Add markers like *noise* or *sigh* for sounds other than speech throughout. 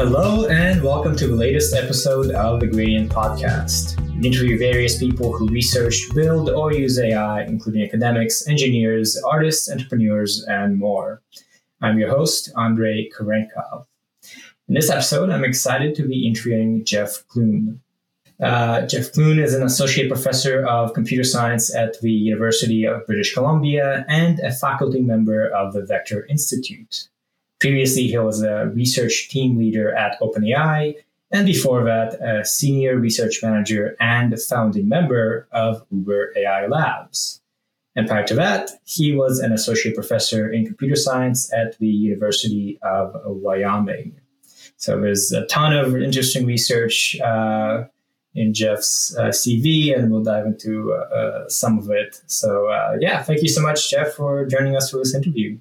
Hello, and welcome to the latest episode of the Gradient Podcast. We interview various people who research, build, or use AI, including academics, engineers, artists, entrepreneurs, and more. I'm your host, Andrey Kurenkov. In this episode, I'm excited to be interviewing Jeff Clune. Uh, Jeff Clune is an associate professor of computer science at the University of British Columbia and a faculty member of the Vector Institute. Previously, he was a research team leader at OpenAI, and before that, a senior research manager and founding member of Uber AI Labs. And prior to that, he was an associate professor in computer science at the University of Wyoming. So there's a ton of interesting research uh, in Jeff's uh, CV, and we'll dive into uh, some of it. So, uh, yeah, thank you so much, Jeff, for joining us for this interview.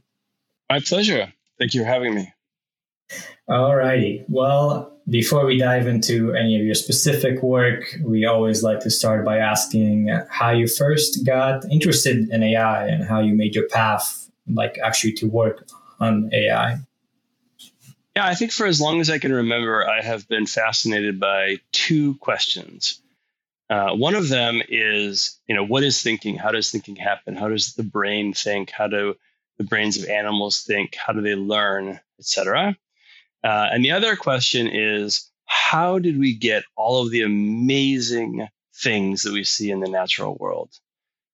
My pleasure. Thank you for having me. All righty. Well, before we dive into any of your specific work, we always like to start by asking how you first got interested in AI and how you made your path, like actually to work on AI. Yeah, I think for as long as I can remember, I have been fascinated by two questions. Uh, one of them is, you know, what is thinking? How does thinking happen? How does the brain think? How do the brains of animals think? How do they learn, etc. Uh, and the other question is, how did we get all of the amazing things that we see in the natural world?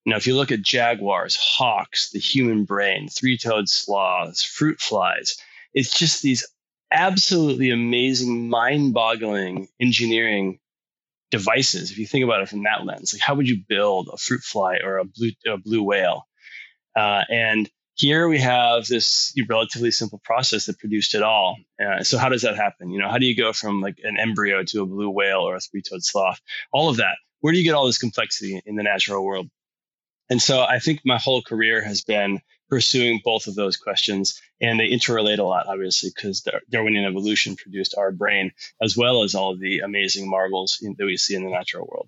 Now, if you look at jaguars, hawks, the human brain, three-toed sloths, fruit flies, it's just these absolutely amazing, mind-boggling engineering devices. If you think about it from that lens, like how would you build a fruit fly or a blue a blue whale? Uh, and here we have this relatively simple process that produced it all. Uh, so how does that happen? You know, how do you go from like an embryo to a blue whale or a three-toed sloth? All of that. Where do you get all this complexity in the natural world? And so I think my whole career has been pursuing both of those questions, and they interrelate a lot, obviously, because Darwinian evolution produced our brain as well as all of the amazing marvels in, that we see in the natural world.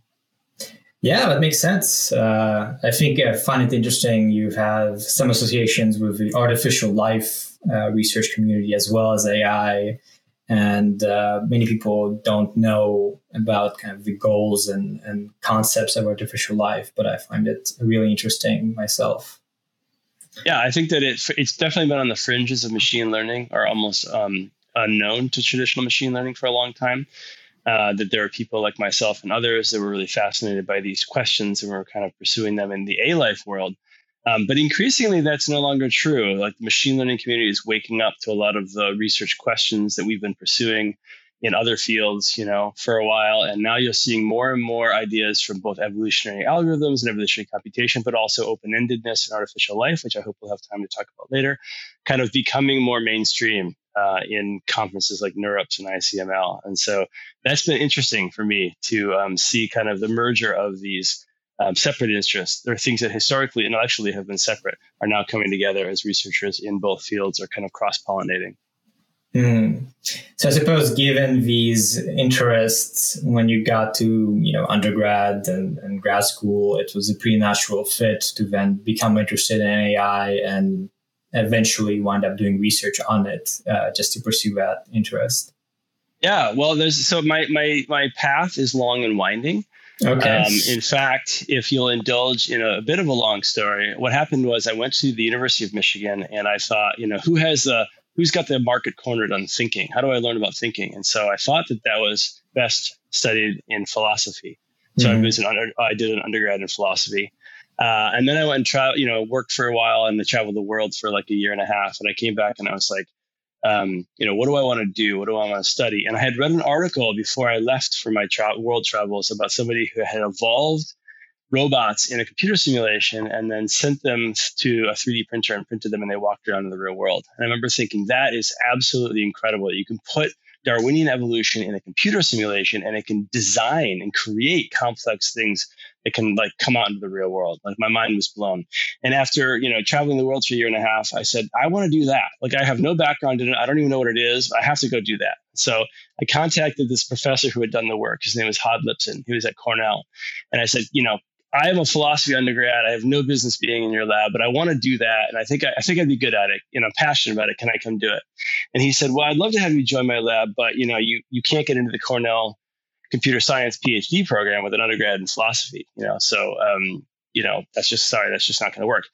Yeah, that makes sense. Uh, I think I find it interesting. You have some associations with the artificial life uh, research community as well as AI, and uh, many people don't know about kind of the goals and, and concepts of artificial life. But I find it really interesting myself. Yeah, I think that it, it's definitely been on the fringes of machine learning, or almost um, unknown to traditional machine learning for a long time uh, that there are people like myself and others that were really fascinated by these questions and were kind of pursuing them in the A life world. Um, but increasingly, that's no longer true. Like the machine learning community is waking up to a lot of the research questions that we've been pursuing in other fields, you know, for a while. And now you're seeing more and more ideas from both evolutionary algorithms and evolutionary computation, but also open-endedness and artificial life, which I hope we'll have time to talk about later, kind of becoming more mainstream uh, in conferences like NeurIPS and ICML. And so that's been interesting for me to um, see kind of the merger of these um, separate interests. There are things that historically intellectually have been separate are now coming together as researchers in both fields are kind of cross pollinating. Mm. So I suppose, given these interests, when you got to you know undergrad and, and grad school, it was a pretty natural fit to then become interested in AI and eventually wind up doing research on it uh, just to pursue that interest. Yeah, well, there's so my my my path is long and winding. Okay. Um, in fact, if you'll indulge in a, a, bit of a long story, what happened was I went to the University of Michigan and I thought, you know, who has the who's got the market cornered on thinking? How do I learn about thinking? And so I thought that that was best studied in philosophy. So mm-hmm. I was an under, I did an undergrad in philosophy. Uh, and then I went and travel, you know, worked for a while and traveled the world for like a year and a half. And I came back and I was like, um, you know, what do I want to do? What do I want to study? And I had read an article before I left for my tra- world travels about somebody who had evolved robots in a computer simulation and then sent them to a 3D printer and printed them and they walked around in the real world. And I remember thinking that is absolutely incredible. You can put Darwinian evolution in a computer simulation and it can design and create complex things that can like come out into the real world. Like my mind was blown. And after, you know, traveling the world for a year and a half, I said, I want to do that. Like I have no background in it. I don't even know what it is. I have to go do that. So I contacted this professor who had done the work. His name was Hod Lipson. He was at Cornell. And I said, you know, I am a philosophy undergrad. I have no business being in your lab, but I want to do that, and I think I, I, think I'd be good at it. Know, I'm passionate about it. Can I come do it?" And he said, "Well, I'd love to have you join my lab, but you know, you you can't get into the Cornell computer science PhD program with an undergrad in philosophy. You know, so um, you know, that's just sorry, that's just not going to work."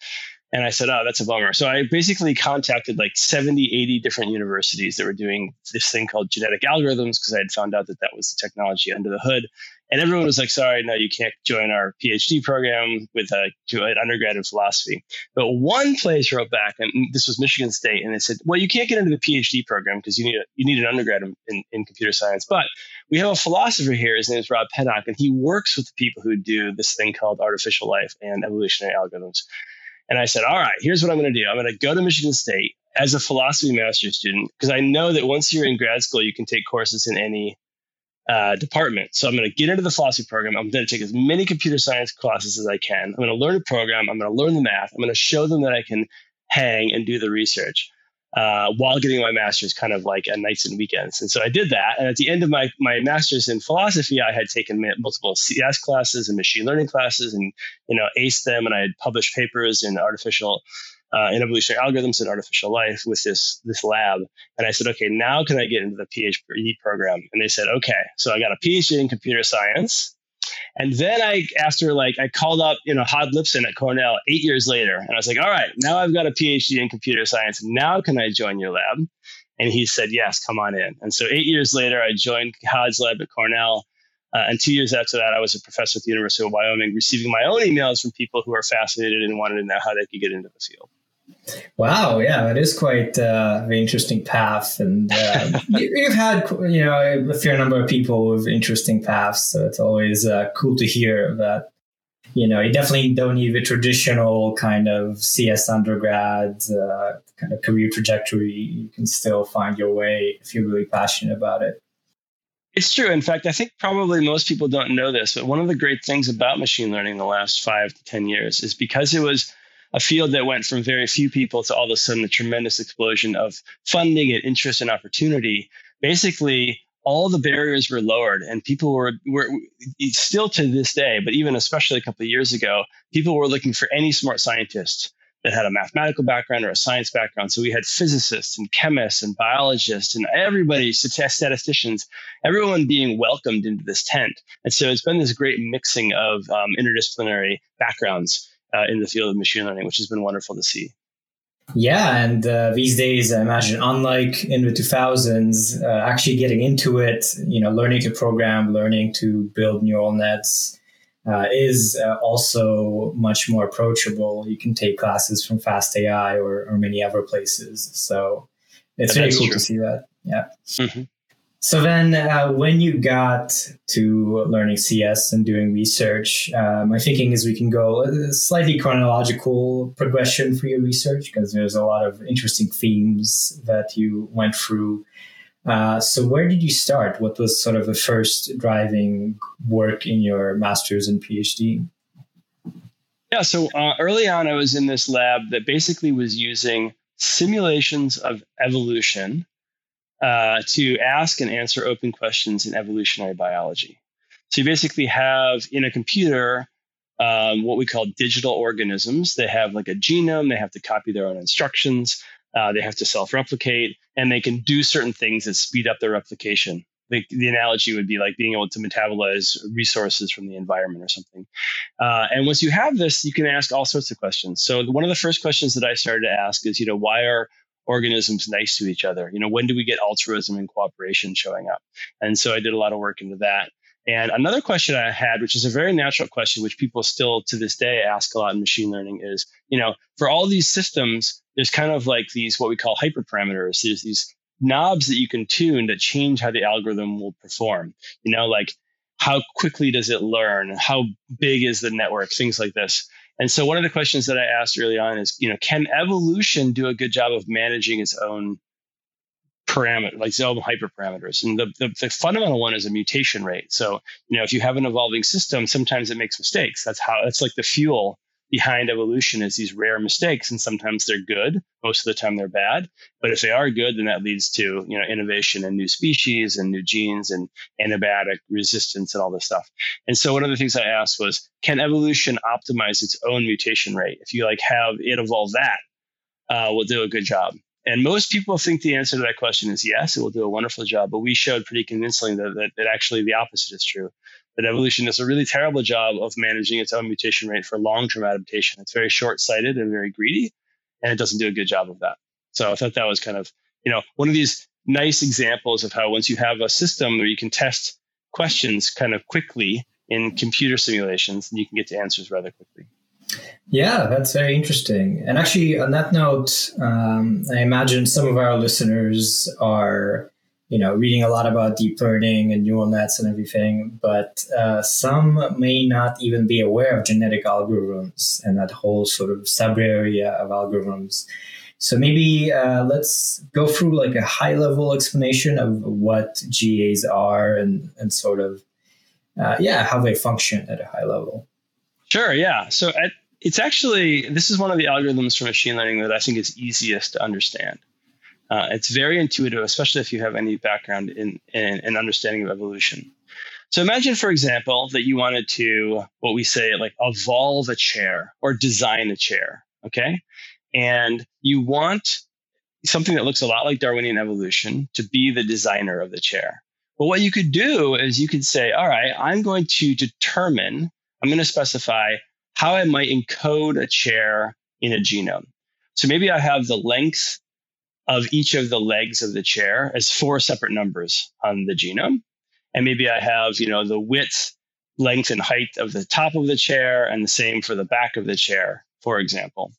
And I said, oh, that's a bummer. So I basically contacted like 70, 80 different universities that were doing this thing called genetic algorithms because I had found out that that was the technology under the hood. And everyone was like, sorry, no, you can't join our PhD program with a, an undergrad in philosophy. But one place wrote back, and this was Michigan State, and they said, well, you can't get into the PhD program because you need you need an undergrad in, in, in, computer science. But we have a philosopher here. His name is Rob Pennock, and he works with the people who do this thing called artificial life and evolutionary algorithms. And I said, all right, here's what I'm going to do. I'm going to go to Michigan State as a philosophy master's student because I know that once you're in grad school, you can take courses in any uh, department. So I'm going to get into the philosophy program. I'm going to take as many computer science classes as I can. I'm going to learn the program. I'm going to learn the math. I'm going to show them that I can hang and do the research uh, while getting my master's kind of like at nights and weekends. And so I did that. And at the end of my, my master's in philosophy, I had taken multiple CS classes and machine learning classes and, you know, aced them. And I had published papers in artificial, uh, in evolutionary algorithms and artificial life with this, this lab. And I said, okay, now can I get into the PhD program? And they said, okay. So I got a PhD in computer science. And then I, after like, I called up, you know, Hod Lipson at Cornell eight years later. And I was like, all right, now I've got a PhD in computer science. Now can I join your lab? And he said, yes, come on in. And so eight years later, I joined Hod's lab at Cornell. Uh, and two years after that, I was a professor at the University of Wyoming, receiving my own emails from people who are fascinated and wanted to know how they could get into the field. Wow, yeah, that is quite uh, an interesting path, and uh, *laughs* you've had you know a fair number of people with interesting paths, so it's always uh, cool to hear that. You know, you definitely don't need the traditional kind of CS undergrad uh, kind of career trajectory. You can still find your way if you're really passionate about it. It's true. In fact, I think probably most people don't know this, but one of the great things about machine learning the last five to 10 years is because it was a field that went from very few people to all of a sudden a tremendous explosion of funding and interest and opportunity. Basically, all the barriers were lowered and people were, were still to this day, but even especially a couple of years ago, people were looking for any smart scientist that had a mathematical background or a science background. So we had physicists and chemists and biologists and everybody, statisticians, everyone being welcomed into this tent. And so it's been this great mixing of um, interdisciplinary backgrounds uh, in the field of machine learning, which has been wonderful to see. Yeah, and uh, these days, I imagine, unlike in the 2000s, uh, actually getting into it, you know, learning to program, learning to build neural nets uh, is uh, also much more approachable. You can take classes from Fast AI or, or many other places. So it's really cool true. to see that. Yeah. Mm-hmm. So then, uh, when you got to learning CS and doing research, uh, my thinking is we can go a slightly chronological progression for your research because there's a lot of interesting themes that you went through. Uh, so, where did you start? What was sort of the first driving work in your master's and PhD? Yeah, so uh, early on, I was in this lab that basically was using simulations of evolution uh, to ask and answer open questions in evolutionary biology. So you basically have in a computer um, what we call digital organisms. They have like a genome, they have to copy their own instructions, uh, they have to self replicate, and they can do certain things that speed up their replication. The, the, analogy would be like being able to metabolize resources from the environment or something. Uh, and once you have this, you can ask all sorts of questions. So one of the first questions that I started to ask is, you know, why are organisms nice to each other? You know, when do we get altruism and cooperation showing up? And so I did a lot of work into that. And another question I had, which is a very natural question, which people still to this day ask a lot in machine learning, is, you know, for all these systems, there's kind of like these what we call hyperparameters. There's these knobs that you can tune that change how the algorithm will perform. You know, like how quickly does it learn? How big is the network? Things like this. And so one of the questions that I asked early on is, you know, can evolution do a good job of managing its own parameter, like its own hyperparameters? And the, the, the fundamental one is a mutation rate. So, you know, if you have an evolving system, sometimes it makes mistakes. That's how it's like the fuel behind evolution is these rare mistakes, and sometimes they're good. Most of the time, they're bad. But if they are good, then that leads to you know innovation and new species and new genes and antibiotic resistance and all this stuff. And so one of the things I asked was, can evolution optimize its own mutation rate? If you like have it evolve that, uh, will do a good job. And most people think the answer to that question is yes, it will do a wonderful job. But we showed pretty convincingly that, that, that actually the opposite is true that evolution does a really terrible job of managing its own mutation rate for long term adaptation. It's very short sighted and very greedy, and it doesn't do a good job of that. So I thought that was kind of, you know, one of these nice examples of how once you have a system where you can test questions kind of quickly in computer simulations, and you can get to answers rather quickly. Yeah, that's very interesting. And actually, on that note, um, I imagine some of our listeners are you know, reading a lot about deep learning and neural nets and everything, but uh, some may not even be aware of genetic algorithms and that whole sort of sub area of algorithms. So maybe uh, let's go through like a high level explanation of what GAs are and, and sort of, uh, yeah, how they function at a high level. Sure. Yeah. So at, it's actually, this is one of the algorithms for machine learning that I think is easiest to understand. Uh, it's very intuitive, especially if you have any background in, in, in understanding of evolution. So imagine, for example, that you wanted to, what we say, like evolve a chair or design a chair. Okay. And you want something that looks a lot like Darwinian evolution to be the designer of the chair. Well, what you could do is you could say, all right, I'm going to determine, I'm going to specify how I might encode a chair in a genome. So maybe I have the length of each of the legs of the chair as four separate numbers on the genome. And maybe I have, you know, the width, length, and height of the top of the chair, and the same for the back of the chair, for example.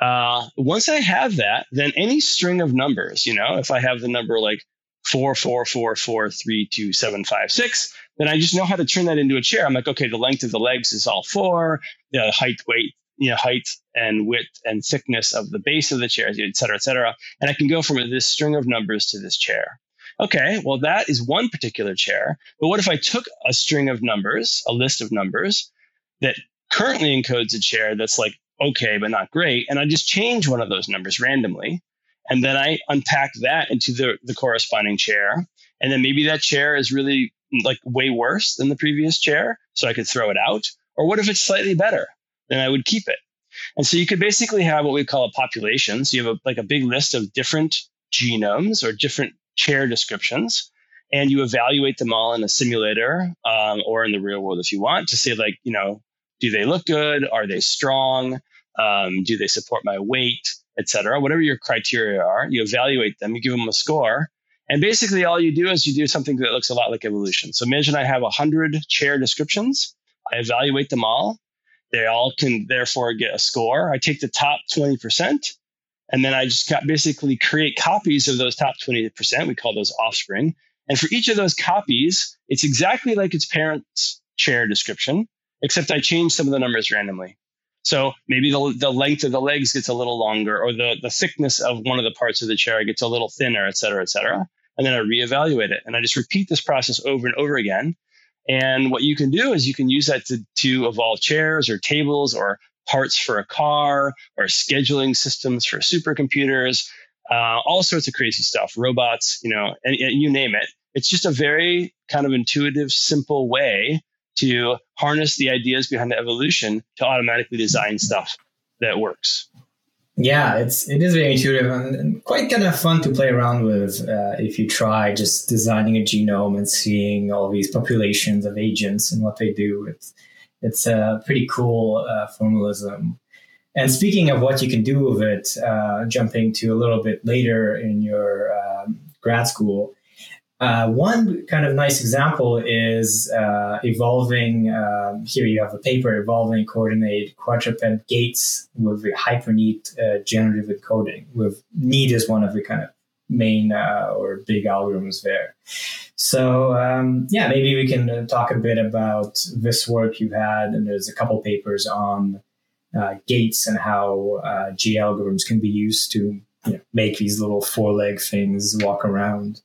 Uh, once I have that, then any string of numbers, you know, if I have the number like four, four, four, four, three, two, seven, five, six, then I just know how to turn that into a chair. I'm like, okay, the length of the legs is all four, the height, weight, you know, height and width and thickness of the base of the chair, et cetera, et cetera. And I can go from this string of numbers to this chair. Okay, well, that is one particular chair. But what if I took a string of numbers, a list of numbers that currently encodes a chair that's like okay, but not great, and I just change one of those numbers randomly? And then I unpack that into the, the corresponding chair. And then maybe that chair is really like way worse than the previous chair. So I could throw it out. Or what if it's slightly better? then I would keep it. And so you could basically have what we call a population. So you have a, like a big list of different genomes or different chair descriptions, and you evaluate them all in a simulator um, or in the real world if you want to say like, you know, do they look good? Are they strong? Um, do they support my weight, etc. Whatever your criteria are, you evaluate them. You give them a score, and basically all you do is you do something that looks a lot like evolution. So imagine I have hundred chair descriptions. I evaluate them all. They all can therefore get a score. I take the top 20%, and then I just basically create copies of those top 20%. We call those offspring. And for each of those copies, it's exactly like its parent's chair description, except I change some of the numbers randomly. So maybe the, the length of the legs gets a little longer, or the, the thickness of one of the parts of the chair gets a little thinner, et cetera, et cetera. And then I reevaluate it. And I just repeat this process over and over again and what you can do is you can use that to, to evolve chairs or tables or parts for a car or scheduling systems for supercomputers, uh, all sorts of crazy stuff, robots, you know, and, and you name it. It's just a very kind of intuitive, simple way to harness the ideas behind the evolution to automatically design stuff that works. Yeah, it's it is very intuitive and, quite kind of fun to play around with uh, if you try just designing a genome and seeing all these populations of agents and what they do. It's it's a pretty cool uh, formalism. And speaking of what you can do with it, uh, jumping to a little bit later in your um, grad school, uh, one kind of nice example is uh, evolving. Um, here you have a paper evolving coordinate quadruped gaits with HyperNEAT uh, generative encoding. With neat is one of the kind of main uh, or big algorithms there. So um, yeah, maybe we can uh, talk a bit about this work you've had, and there's a couple papers on uh, gaits and how G algorithms can be used to you know, make these little four leg things walk around.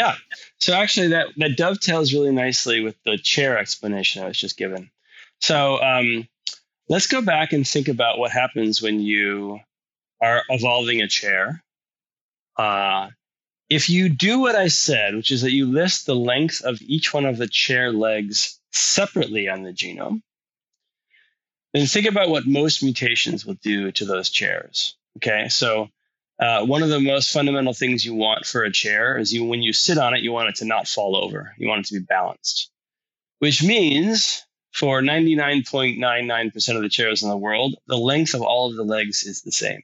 Yeah. So actually, that that dovetails really nicely with the chair explanation I was just given. So um, let's go back and think about what happens when you are evolving a chair. Uh, if you do what I said, which is that you list the length of each one of the chair legs separately on the genome, then think about what most mutations will do to those chairs. Okay, so uh, one of the most fundamental things you want for a chair is you when you sit on it, you want it to not fall over. You want it to be balanced, which means for 99.99% of the chairs in the world, the length of all of the legs is the same,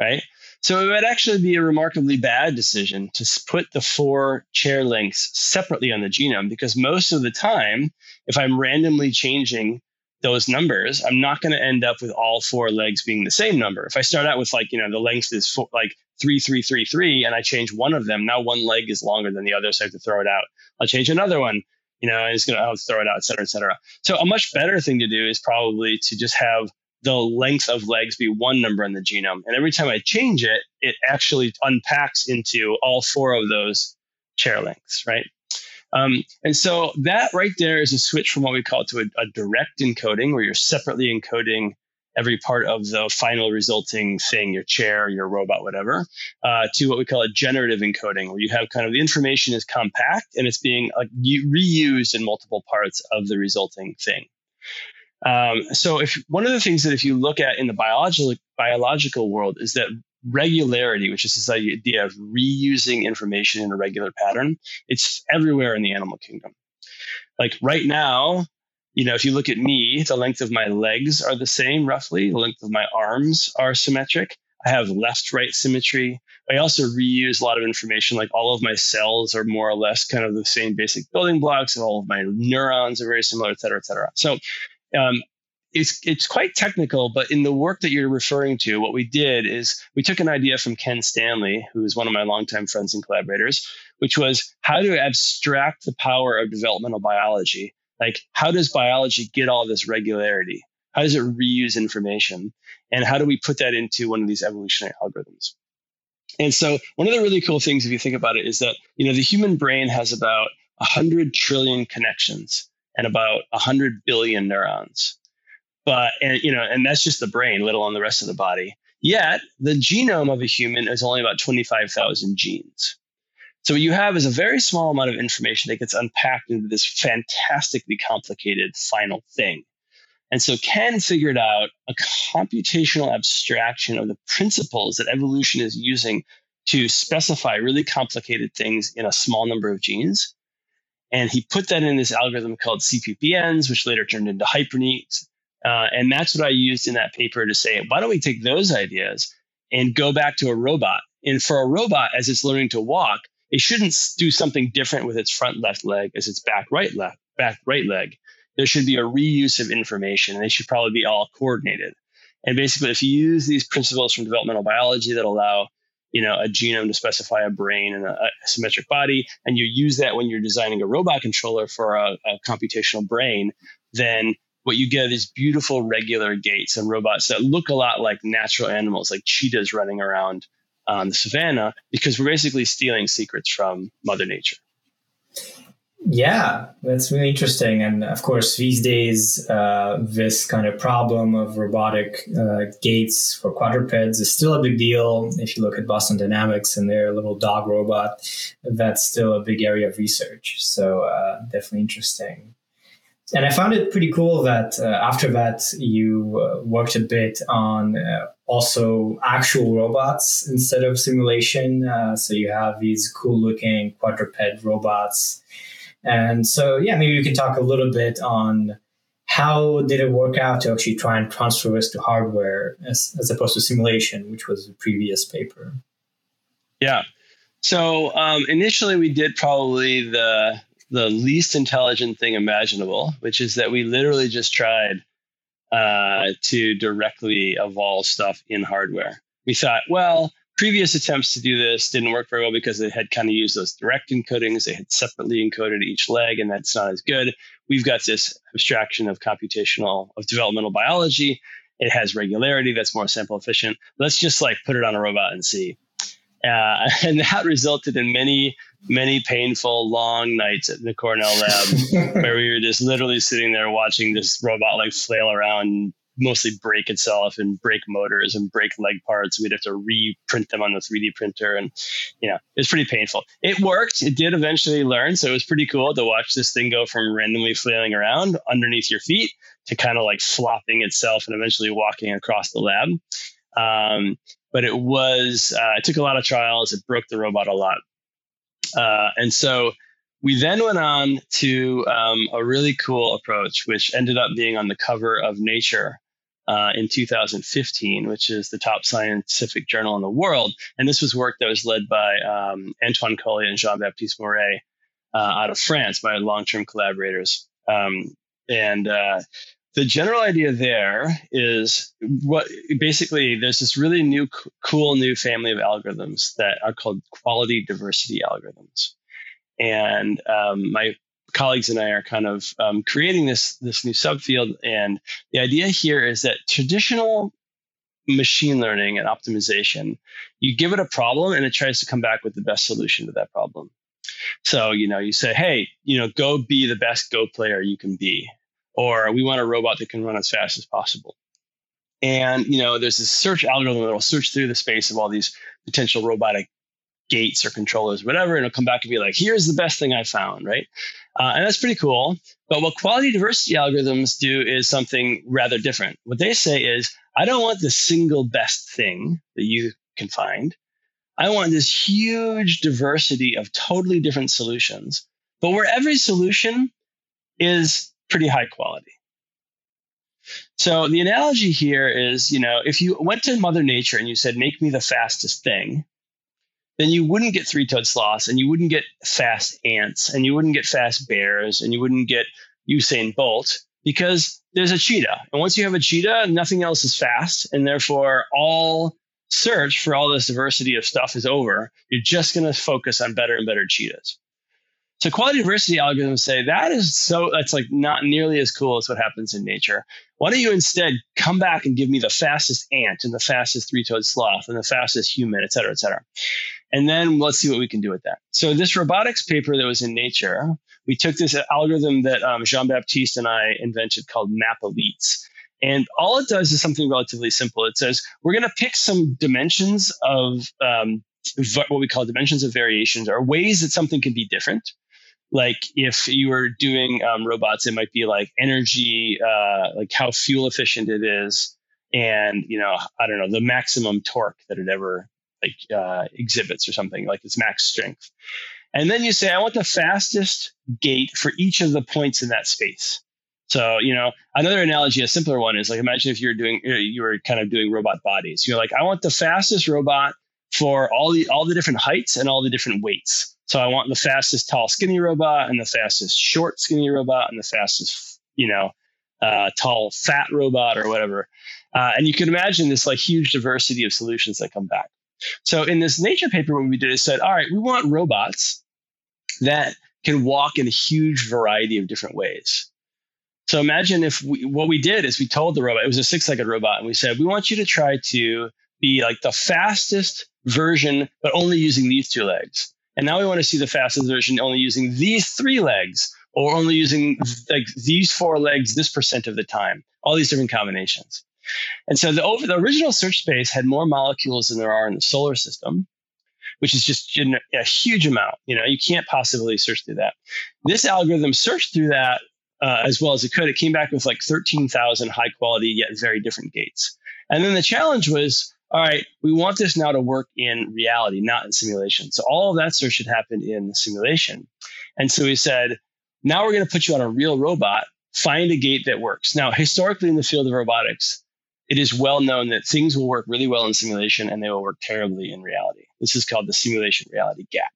right? So it would actually be a remarkably bad decision to put the four chair lengths separately on the genome because most of the time, if I'm randomly changing those numbers, I'm not going to end up with all four legs being the same number. If I start out with like, you know, the length is four, like three, three, three, three, and I change one of them, now one leg is longer than the other, so I have to throw it out. I'll change another one, you know, and it's going to throw it out, et cetera, et cetera. So a much better thing to do is probably to just have the length of legs be one number in the genome. And every time I change it, it actually unpacks into all four of those chair lengths, right? Um, and so that right there is a switch from what we call to a, a direct encoding, where you're separately encoding every part of the final resulting thing, your chair, your robot, whatever, uh, to what we call a generative encoding, where you have kind of the information is compact and it's being uh, reused in multiple parts of the resulting thing. Um, so, if one of the things that if you look at in the biological biological world is that regularity, which is this idea of reusing information in a regular pattern, it's everywhere in the animal kingdom. Like right now, you know, if you look at me, the length of my legs are the same roughly, the length of my arms are symmetric. I have left right symmetry. I also reuse a lot of information, like all of my cells are more or less kind of the same basic building blocks, and all of my neurons are very similar, et cetera, et cetera. So um, it's it's quite technical, but in the work that you're referring to, what we did is we took an idea from Ken Stanley, who is one of my longtime friends and collaborators, which was how to abstract the power of developmental biology. Like, how does biology get all this regularity? How does it reuse information? And how do we put that into one of these evolutionary algorithms? And so, one of the really cool things, if you think about it, is that you know the human brain has about 100 trillion connections and about 100 billion neurons but and you know and that's just the brain let alone the rest of the body. Yet the genome of a human is only about 25000 genes. So what you have is a very small amount of information that gets unpacked into this fantastically complicated final thing. And so ken figured out a computational abstraction of the principles that evolution is using to specify really complicated things in a small number of genes. And he put that in this algorithm called CPPNs, which later turned into HyperNEAT. Uh, and that's what I used in that paper to say, why don't we take those ideas and go back to a robot? And for a robot, as it's learning to walk, it shouldn't do something different with its front left leg as its back right left back right leg. There should be a reuse of information, and they should probably be all coordinated. And basically, if you use these principles from developmental biology that allow you know a genome to specify a brain and a, a symmetric body, and you use that when you're designing a robot controller for a, a computational brain, then what you get is beautiful regular gaits and robots that look a lot like natural animals, like cheetahs running around on the savannah, because we're basically stealing secrets from Mother Nature. Yeah, that's really interesting. And of course, these days, uh, this kind of problem of robotic uh, gaits for quadrupeds is still a big deal. If you look at Boston Dynamics and their little dog robot, that's still a big area of research. So, uh, definitely interesting and I found it pretty cool that uh, after that you uh, worked a bit on uh, also actual robots instead of simulation. Uh, so you have these cool looking quadruped robots, and so yeah, maybe you can talk a little bit on how did it work out to actually try and transfer this to hardware as, as opposed to simulation, which was the previous paper. Yeah. So um, initially, we did probably the the least intelligent thing imaginable, which is that we literally just tried uh, to directly evolve stuff in hardware. We thought, well, previous attempts to do this didn't work very well because they had kind of used those direct encodings. They had separately encoded each leg, and that's not as good. We've got this abstraction of computational, of developmental biology. It has regularity that's more sample efficient. Let's just like put it on a robot and see. Uh, *laughs* and that resulted in many, many painful, long nights at the Cornell lab *laughs* where we were just literally sitting there watching this robot like flail around, mostly break itself and break motors and break leg parts. We'd have to reprint them on the 3D printer, and you know, it's pretty painful. It worked. It did eventually learn, so it was pretty cool to watch this thing go from randomly flailing around underneath your feet to kind of like flopping itself and eventually walking across the lab. Um, but it was uh, it took a lot of trials. It broke the robot a lot, uh, and so we then went on to um, a really cool approach, which ended up being on the cover of Nature uh, in 2015, which is the top scientific journal in the world. And this was work that was led by um, Antoine Cully and Jean Baptiste Mouret uh, out of France, my long term collaborators. Um, and uh, the general idea there is what basically there's this really new, cool new family of algorithms that are called quality diversity algorithms and um, my colleagues and I are kind of um, creating this this new subfield. And the idea here is that traditional machine learning and optimization, you give it a problem and it tries to come back with the best solution to that problem. So you know, you say, hey, you know, go be the best Go player you can be, or we want a robot that can run as fast as possible. And you know, there's this search algorithm that will search through the space of all these potential robotic gaits or controllers, whatever, and it'll come back and be like, here's the best thing I found, right? Uh, and that's pretty cool. But what quality diversity algorithms do is something rather different. What they say is, I don't want the single best thing that you can find. I want this huge diversity of totally different solutions, but where every solution is pretty high quality. So the analogy here is, you know, if you went to Mother Nature and you said, make me the fastest thing, then you wouldn't get three-toed sloths and you wouldn't get fast ants and you wouldn't get fast bears and you wouldn't get Usain Bolt because there's a cheetah. And once you have a cheetah, nothing else is fast. And therefore, all search for all this diversity of stuff is over. You're just going to focus on better and better cheetahs. So quality diversity algorithms say that is so that's like not nearly as cool as what happens in nature. Why don't you instead come back and give me the fastest ant and the fastest three-toed sloth and the fastest human, et cetera, et cetera. And then let's see what we can do with that. So this robotics paper that was in Nature, we took this algorithm that um, Jean Baptiste and I invented called MAP-Elites. And all it does is something relatively simple. It says we're going to pick some dimensions of um, what we call dimensions of variations, or ways that something can be different. Like if you were doing um, robots, it might be like energy, uh, like how fuel efficient it is, and you know, I don't know, the maximum torque that it ever like uh, exhibits or something like its max strength. And then you say, I want the fastest gait for each of the points in that space. So, you know, another analogy, a simpler one is like imagine if you're doing you were kind of doing robot bodies. You're like, I want the fastest robot for all the all the different heights and all the different weights. So I want the fastest tall skinny robot and the fastest short skinny robot and the fastest, you know, uh, tall fat robot or whatever. Uh, and you can imagine this like huge diversity of solutions that come back. So in this Nature paper, what we did is said, all right, we want robots that can walk in a huge variety of different ways. So imagine if we, what we did is we told the robot, it was a six-legged robot, and we said, we want you to try to be like the fastest version, but only using these two legs. And now we want to see the fastest version only using these three legs, or only using like these four legs this percent of the time, all these different combinations. And so the, over, the original search space had more molecules than there are in the solar system, which is just a huge amount. You know, you can't possibly search through that. This algorithm searched through that uh, as well as it could. It came back with like 13,000 high quality yet very different gaits. And then the challenge was, all right, we want this now to work in reality, not in simulation. So all of that search should happen in the simulation. And so we said, now we're going to put you on a real robot, find a gait that works. Now, historically in the field of robotics, it is well known that things will work really well in simulation and they will work terribly in reality. This is called the simulation reality gap.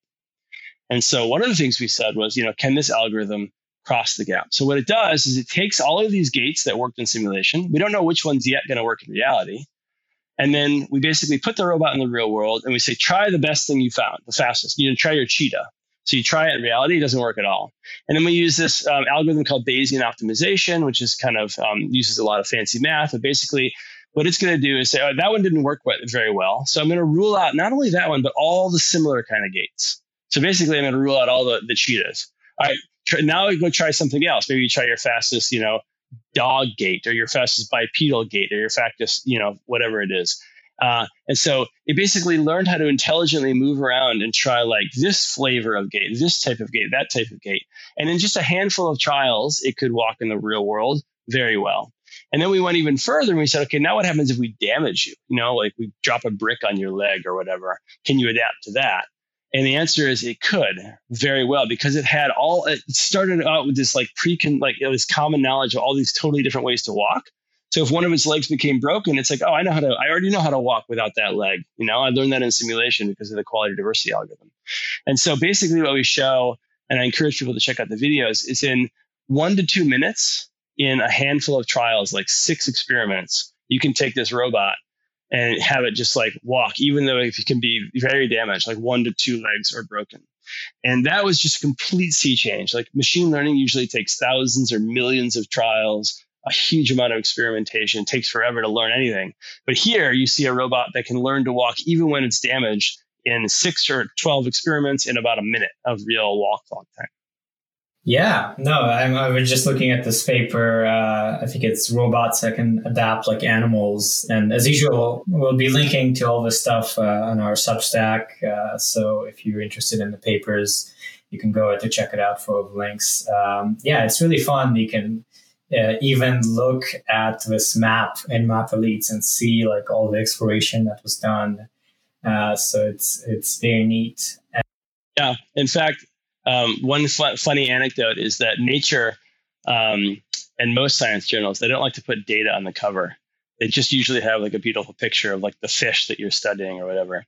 And so one of the things we said was, you know, can this algorithm cross the gap? So what it does is it takes all of these gaits that worked in simulation. We don't know which one's yet going to work in reality. And then we basically put the robot in the real world and we say, try the best thing you found, the fastest. You know, try your cheetah. So you try it in reality, it doesn't work at all. And then we use this um, algorithm called Bayesian optimization, which is kind of um, uses a lot of fancy math. But basically, what it's going to do is say, oh, that one didn't work very well. So I'm going to rule out not only that one, but all the similar kind of gaits. So basically, I'm going to rule out all the, the cheetahs. All right, try, now go try something else. Maybe you try your fastest, you know, dog gait or your fastest bipedal gait or your fastest, you know, whatever it is. Uh, and so it basically learned how to intelligently move around and try like this flavor of gait, this type of gait, that type of gait. And in just a handful of trials, it could walk in the real world very well. And then we went even further and we said, okay, now what happens if we damage you? You know, like we drop a brick on your leg or whatever. Can you adapt to that? And the answer is it could very well because it had all, it started out with this like pre, like this common knowledge of all these totally different ways to walk. So if one of its legs became broken, it's like, oh, I know how to, I already know how to walk without that leg. You know, I learned that in simulation because of the quality diversity algorithm. And so basically what we show, and I encourage people to check out the videos, is in one to two minutes in a handful of trials, like six experiments, you can take this robot and have it just like walk, even though it can be very damaged, like one to two legs are broken. And that was just a complete sea change. Like machine learning usually takes thousands or millions of trials, a huge amount of experimentation, it takes forever to learn anything. But here you see a robot that can learn to walk even when it's damaged in six or 12 experiments in about a minute of real walk long time. Yeah, no, I'm, I was just looking at this paper. Uh, I think it's robots that can adapt like animals. And as usual, we'll be linking to all this stuff uh, on our Substack. Uh, so if you're interested in the papers, you can go to check it out for the links. Um, yeah, it's really fun. You can uh, even look at this map in MAP-Elites and see like all the exploration that was done. Uh, so it's it's very neat. Yeah, in fact, um, one funny anecdote is that Nature um, and most science journals they don't like to put data on the cover. They just usually have like a beautiful picture of like the fish that you're studying or whatever.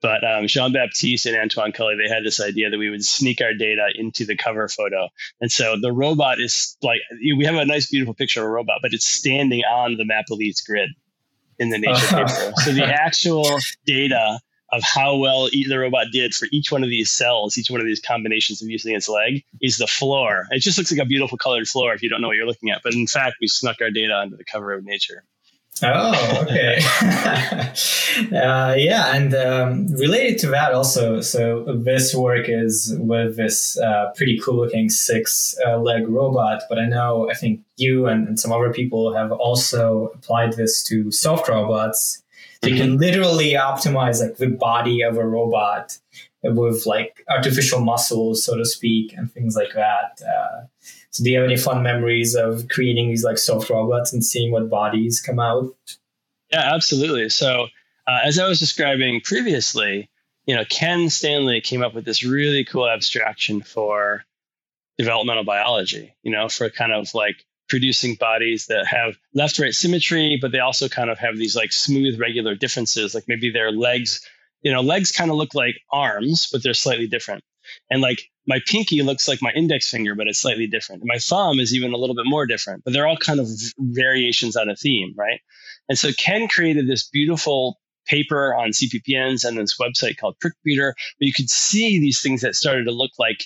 But um, Jean Baptiste and Antoine Cully they had this idea that we would sneak our data into the cover photo, and so the robot is like we have a nice beautiful picture of a robot, but it's standing on the MAP-Elites grid in the Nature paper. So the actual data of how well the robot did for each one of these cells, each one of these combinations of using its leg, is the floor. It just looks like a beautiful colored floor if you don't know what you're looking at. But in fact, we snuck our data under the cover of Nature. Oh, okay. *laughs* *laughs* uh, yeah, and um, related to that also, so this work is with this uh, pretty cool looking six uh, leg robot, but I know I think you and, and, some other people have also applied this to soft robots they mm-hmm. can literally optimize like the body of a robot with like artificial muscles, so to speak, and things like that. Uh, so do you have any fun memories of creating these like soft robots and seeing what bodies come out? Yeah, absolutely. So uh, as I was describing previously, you know, Ken Stanley came up with this really cool abstraction for developmental biology, you know, for kind of like producing bodies that have left right symmetry, but they also kind of have these like smooth, regular differences. Like maybe their legs, you know, legs kind of look like arms, but they're slightly different. And like my pinky looks like my index finger, but it's slightly different. And my thumb is even a little bit more different, but they're all kind of variations on a theme, right? And so Ken created this beautiful paper on CPPNs and this website called Picbreeder, where you could see these things that started to look like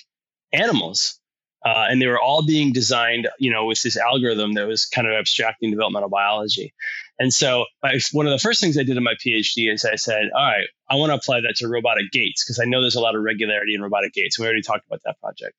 animals uh, and they were all being designed, you know, with this algorithm that was kind of abstracting developmental biology. And so, I, one of the first things I did in my PhD is I said, all right, I want to apply that to robotic gaits because I know there's a lot of regularity in robotic gaits. We already talked about that project.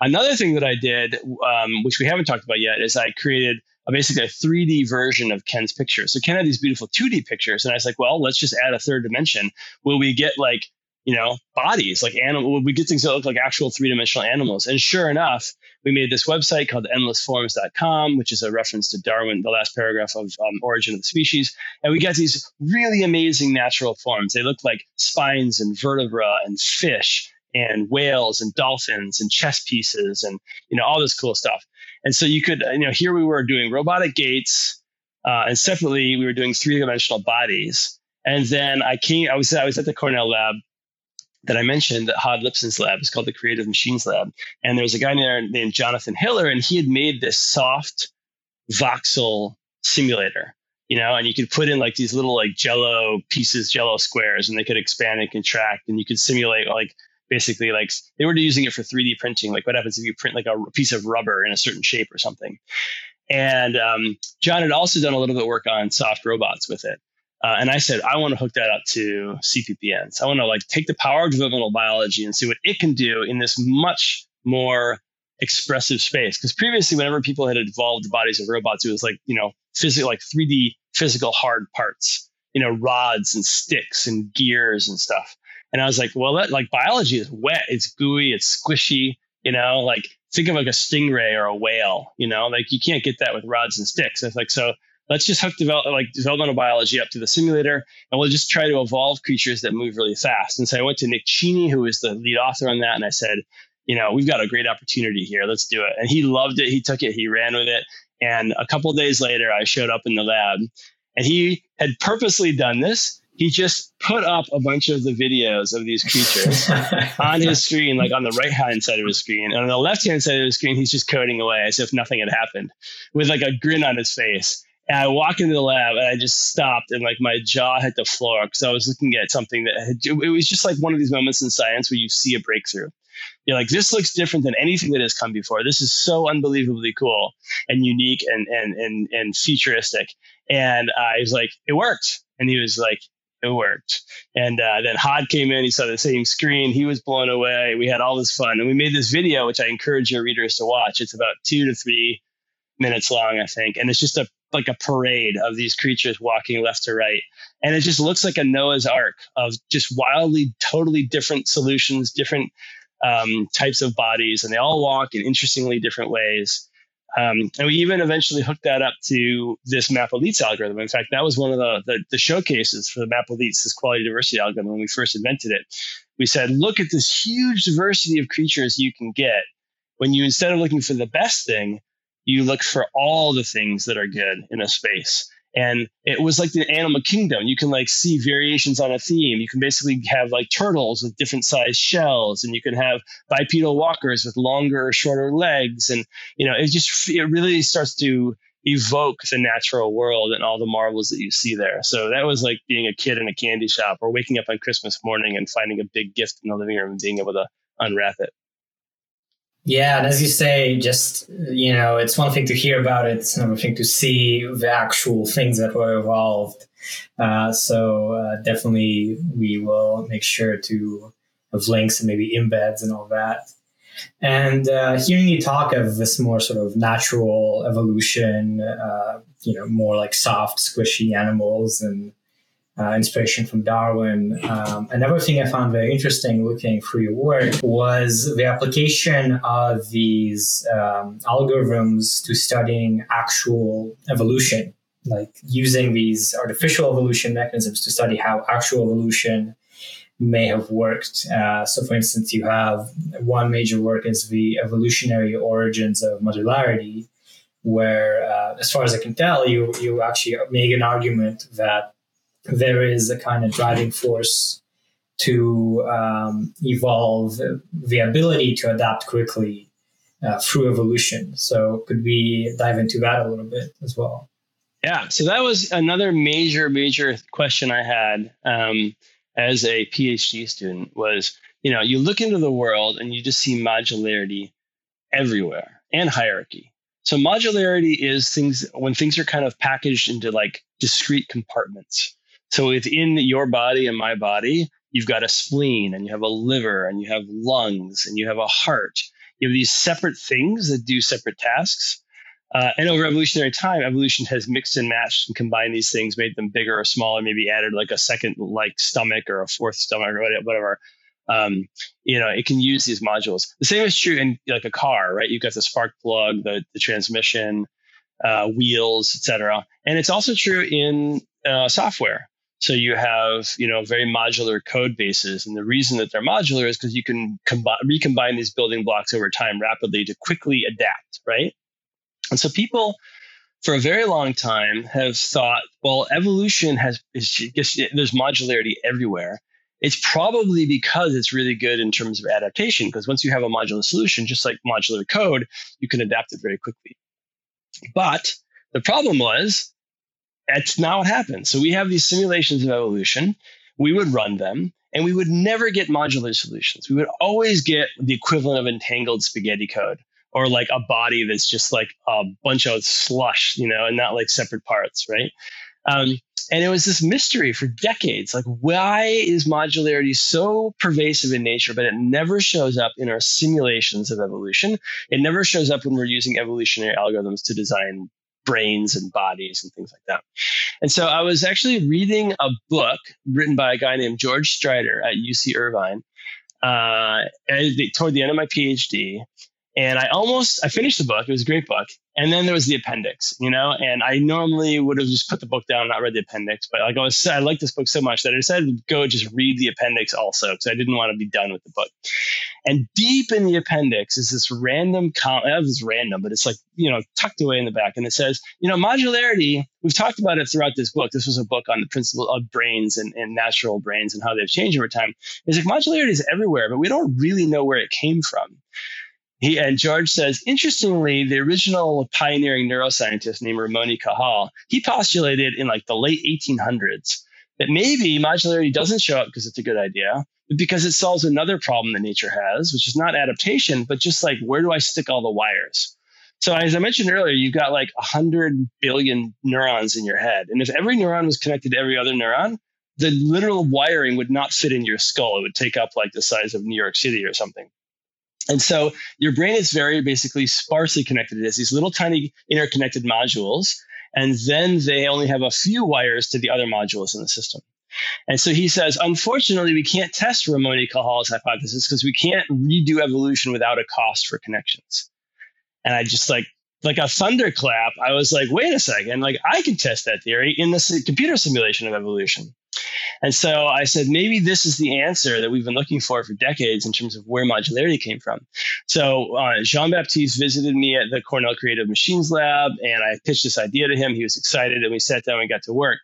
Another thing that I did, um, which we haven't talked about yet, is I created a, basically a 3D version of Ken's pictures. So Ken had these beautiful 2D pictures, and I was like, well, let's just add a third dimension. Will we get like you know, bodies, like animal. We get things that look like actual three dimensional animals. And sure enough, we made this website called endlessforms.com, which is a reference to Darwin, the last paragraph of um, Origin of the Species. And we got these really amazing natural forms. They look like spines and vertebra and fish and whales and dolphins and chess pieces and, you know, all this cool stuff. And so you could, you know, here we were doing robotic gaits, uh, and separately we were doing three dimensional bodies. And then I came, I was, I was at the Cornell lab that I mentioned that Hod Lipson's lab is called the Creative Machines Lab. And there was a guy there named Jonathan Hiller, and he had made this soft voxel simulator, you know, and you could put in like these little like jello pieces, jello squares, and they could expand and contract, and you could simulate like basically like they were using it for 3D printing. Like what happens if you print like a piece of rubber in a certain shape or something. And um, John had also done a little bit of work on soft robots with it. Uh, and I said, I want to hook that up to CPPNs. I want to like take the power of developmental biology and see what it can do in this much more expressive space. Because previously, whenever people had evolved the bodies of robots, it was like, you know, physical, like 3D physical hard parts, you know, rods and sticks and gears and stuff. And I was like, well, that like biology is wet, it's gooey, it's squishy, you know, like think of like a stingray or a whale, you know, like you can't get that with rods and sticks. It's like, so let's just hook develop, like developmental biology up to the simulator and we'll just try to evolve creatures that move really fast. And so I went to Nick Cheney, who was the lead author on that, and I said, you know, we've got a great opportunity here. Let's do it. And he loved it. He took it. He ran with it. And a couple days later, I showed up in the lab, and he had purposely done this. He just put up a bunch of the videos of these creatures *laughs* on his screen, like on the right hand side of his screen. And on the left hand side of the screen, he's just coding away as if nothing had happened with like a grin on his face. And I walk into the lab and I just stopped and like my jaw hit the floor because I was looking at something that had, it was just like one of these moments in science where you see a breakthrough. You're like, this looks different than anything that has come before. This is so unbelievably cool and unique and and and, and futuristic. And I was like, it worked. And he was like, it worked. And uh, then Hod came in. He saw the same screen. He was blown away. We had all this fun, and we made this video, which I encourage your readers to watch. It's about two to three minutes long, I think, and it's just a like a parade of these creatures walking left to right. And it just looks like a Noah's Ark of just wildly, totally different solutions, different um, types of bodies, and they all walk in interestingly different ways. Um, and we even eventually hooked that up to this map elites algorithm. In fact, that was one of the, the, the showcases for the map elites, this quality diversity algorithm, when we first invented it. We said, look at this huge diversity of creatures you can get when you, instead of looking for the best thing, you look for all the things that are good in a space. And it was like the animal kingdom. You can like see variations on a theme. You can basically have like turtles with different sized shells and you can have bipedal walkers with longer or shorter legs. And you know it just it really starts to evoke the natural world and all the marvels that you see there. So that was like being a kid in a candy shop or waking up on christmas morning and finding a big gift in the living room and being able to unwrap it yeah, and as you say, just you know, it's one thing to hear about it; it's another thing to see the actual things that were evolved. Uh, so uh, definitely, we will make sure to have links and maybe embeds and all that. And uh, hearing you talk of this more sort of natural evolution, uh, you know, more like soft, squishy animals and uh, inspiration from Darwin. Um, another thing I found very interesting looking through your work was the application of these um, algorithms to studying actual evolution, like using these artificial evolution mechanisms to study how actual evolution may have worked. Uh, so, for instance, you have one major work is the evolutionary origins of modularity, where, uh, as far as I can tell, you you actually make an argument that there is a kind of driving force to um, evolve the ability to adapt quickly uh, through evolution. So, could we dive into that a little bit as well? Yeah, so that was another major, major question I had um, as a PhD student was, you know, you look into the world and you just see modularity everywhere and hierarchy. So modularity is things when things are kind of packaged into like discrete compartments. So within your body and my body, you've got a spleen and you have a liver and you have lungs and you have a heart. You have these separate things that do separate tasks. Uh, and over evolutionary time, evolution has mixed and matched and combined these things, made them bigger or smaller, maybe added like a second like stomach or a fourth stomach or whatever. Um, you know, it can use these modules. The same is true in like a car, right? You've got the spark plug, the, the transmission, uh, wheels, etc. And it's also true in uh, software. So you have, you know, very modular code bases. And the reason that they're modular is because you can combi- recombine these building blocks over time rapidly to quickly adapt, right? And so people for a very long time have thought, well, evolution has, is, just, there's modularity everywhere. It's probably because it's really good in terms of adaptation, because once you have a modular solution, just like modular code, you can adapt it very quickly. But the problem was that's not what happens. So we have these simulations of evolution. We would run them and we would never get modular solutions. We would always get the equivalent of entangled spaghetti code or like a body that's just like a bunch of slush, you know, and not like separate parts, right? Um, and it was this mystery for decades. Like, why is modularity so pervasive in nature, but it never shows up in our simulations of evolution? It never shows up when we're using evolutionary algorithms to design brains and bodies and things like that. And so I was actually reading a book written by a guy named George Striedter at UC Irvine uh, toward the end of my PhD and I almost I finished the book. It was a great book, and then there was the appendix, you know. And I normally would have just put the book down, and not read the appendix, but like I was, I liked this book so much that I decided to go just read the appendix also because I didn't want to be done with the book. And deep in the appendix is this random comment. It was random, but it's like you know tucked away in the back, and it says, you know, modularity. We've talked about it throughout this book. This was a book on the principle of brains and, and natural brains and how they've changed over time. It's like modularity is everywhere, but we don't really know where it came from. He and George says, interestingly, the original pioneering neuroscientist named Ramon y Cajal, he postulated in like the late 1800s that maybe modularity doesn't show up because it's a good idea, but because it solves another problem that nature has, which is not adaptation, but just like where do I stick all the wires? So as I mentioned earlier, you've got like 100 billion neurons in your head. And if every neuron was connected to every other neuron, the literal wiring would not fit in your skull. It would take up like the size of New York City or something. And so your brain is very basically sparsely connected. It has these little tiny interconnected modules, and then they only have a few wires to the other modules in the system. And so he says, unfortunately, we can't test Ramon y Cajal's hypothesis because we can't redo evolution without a cost for connections. And I just like, like a thunderclap, I was like, wait a second, like I can test that theory in the computer simulation of evolution. And so I said, maybe this is the answer that we've been looking for for decades in terms of where modularity came from. So uh, Jean Baptiste visited me at the Cornell Creative Machines Lab, and I pitched this idea to him. He was excited, and we sat down and got to work.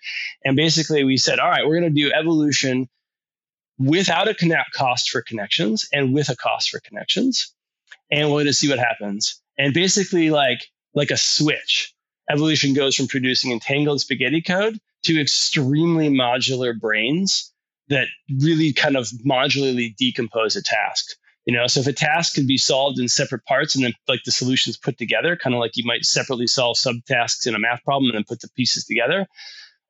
And basically, we said, all right, we're going to do evolution without a connect cost for connections and with a cost for connections. And we're going to see what happens. And basically, like like a switch, evolution goes from producing entangled spaghetti code to extremely modular brains that really kind of modularly decompose a task. You know, so if a task could be solved in separate parts and then like the solutions put together, kind of like you might separately solve subtasks in a math problem and then put the pieces together.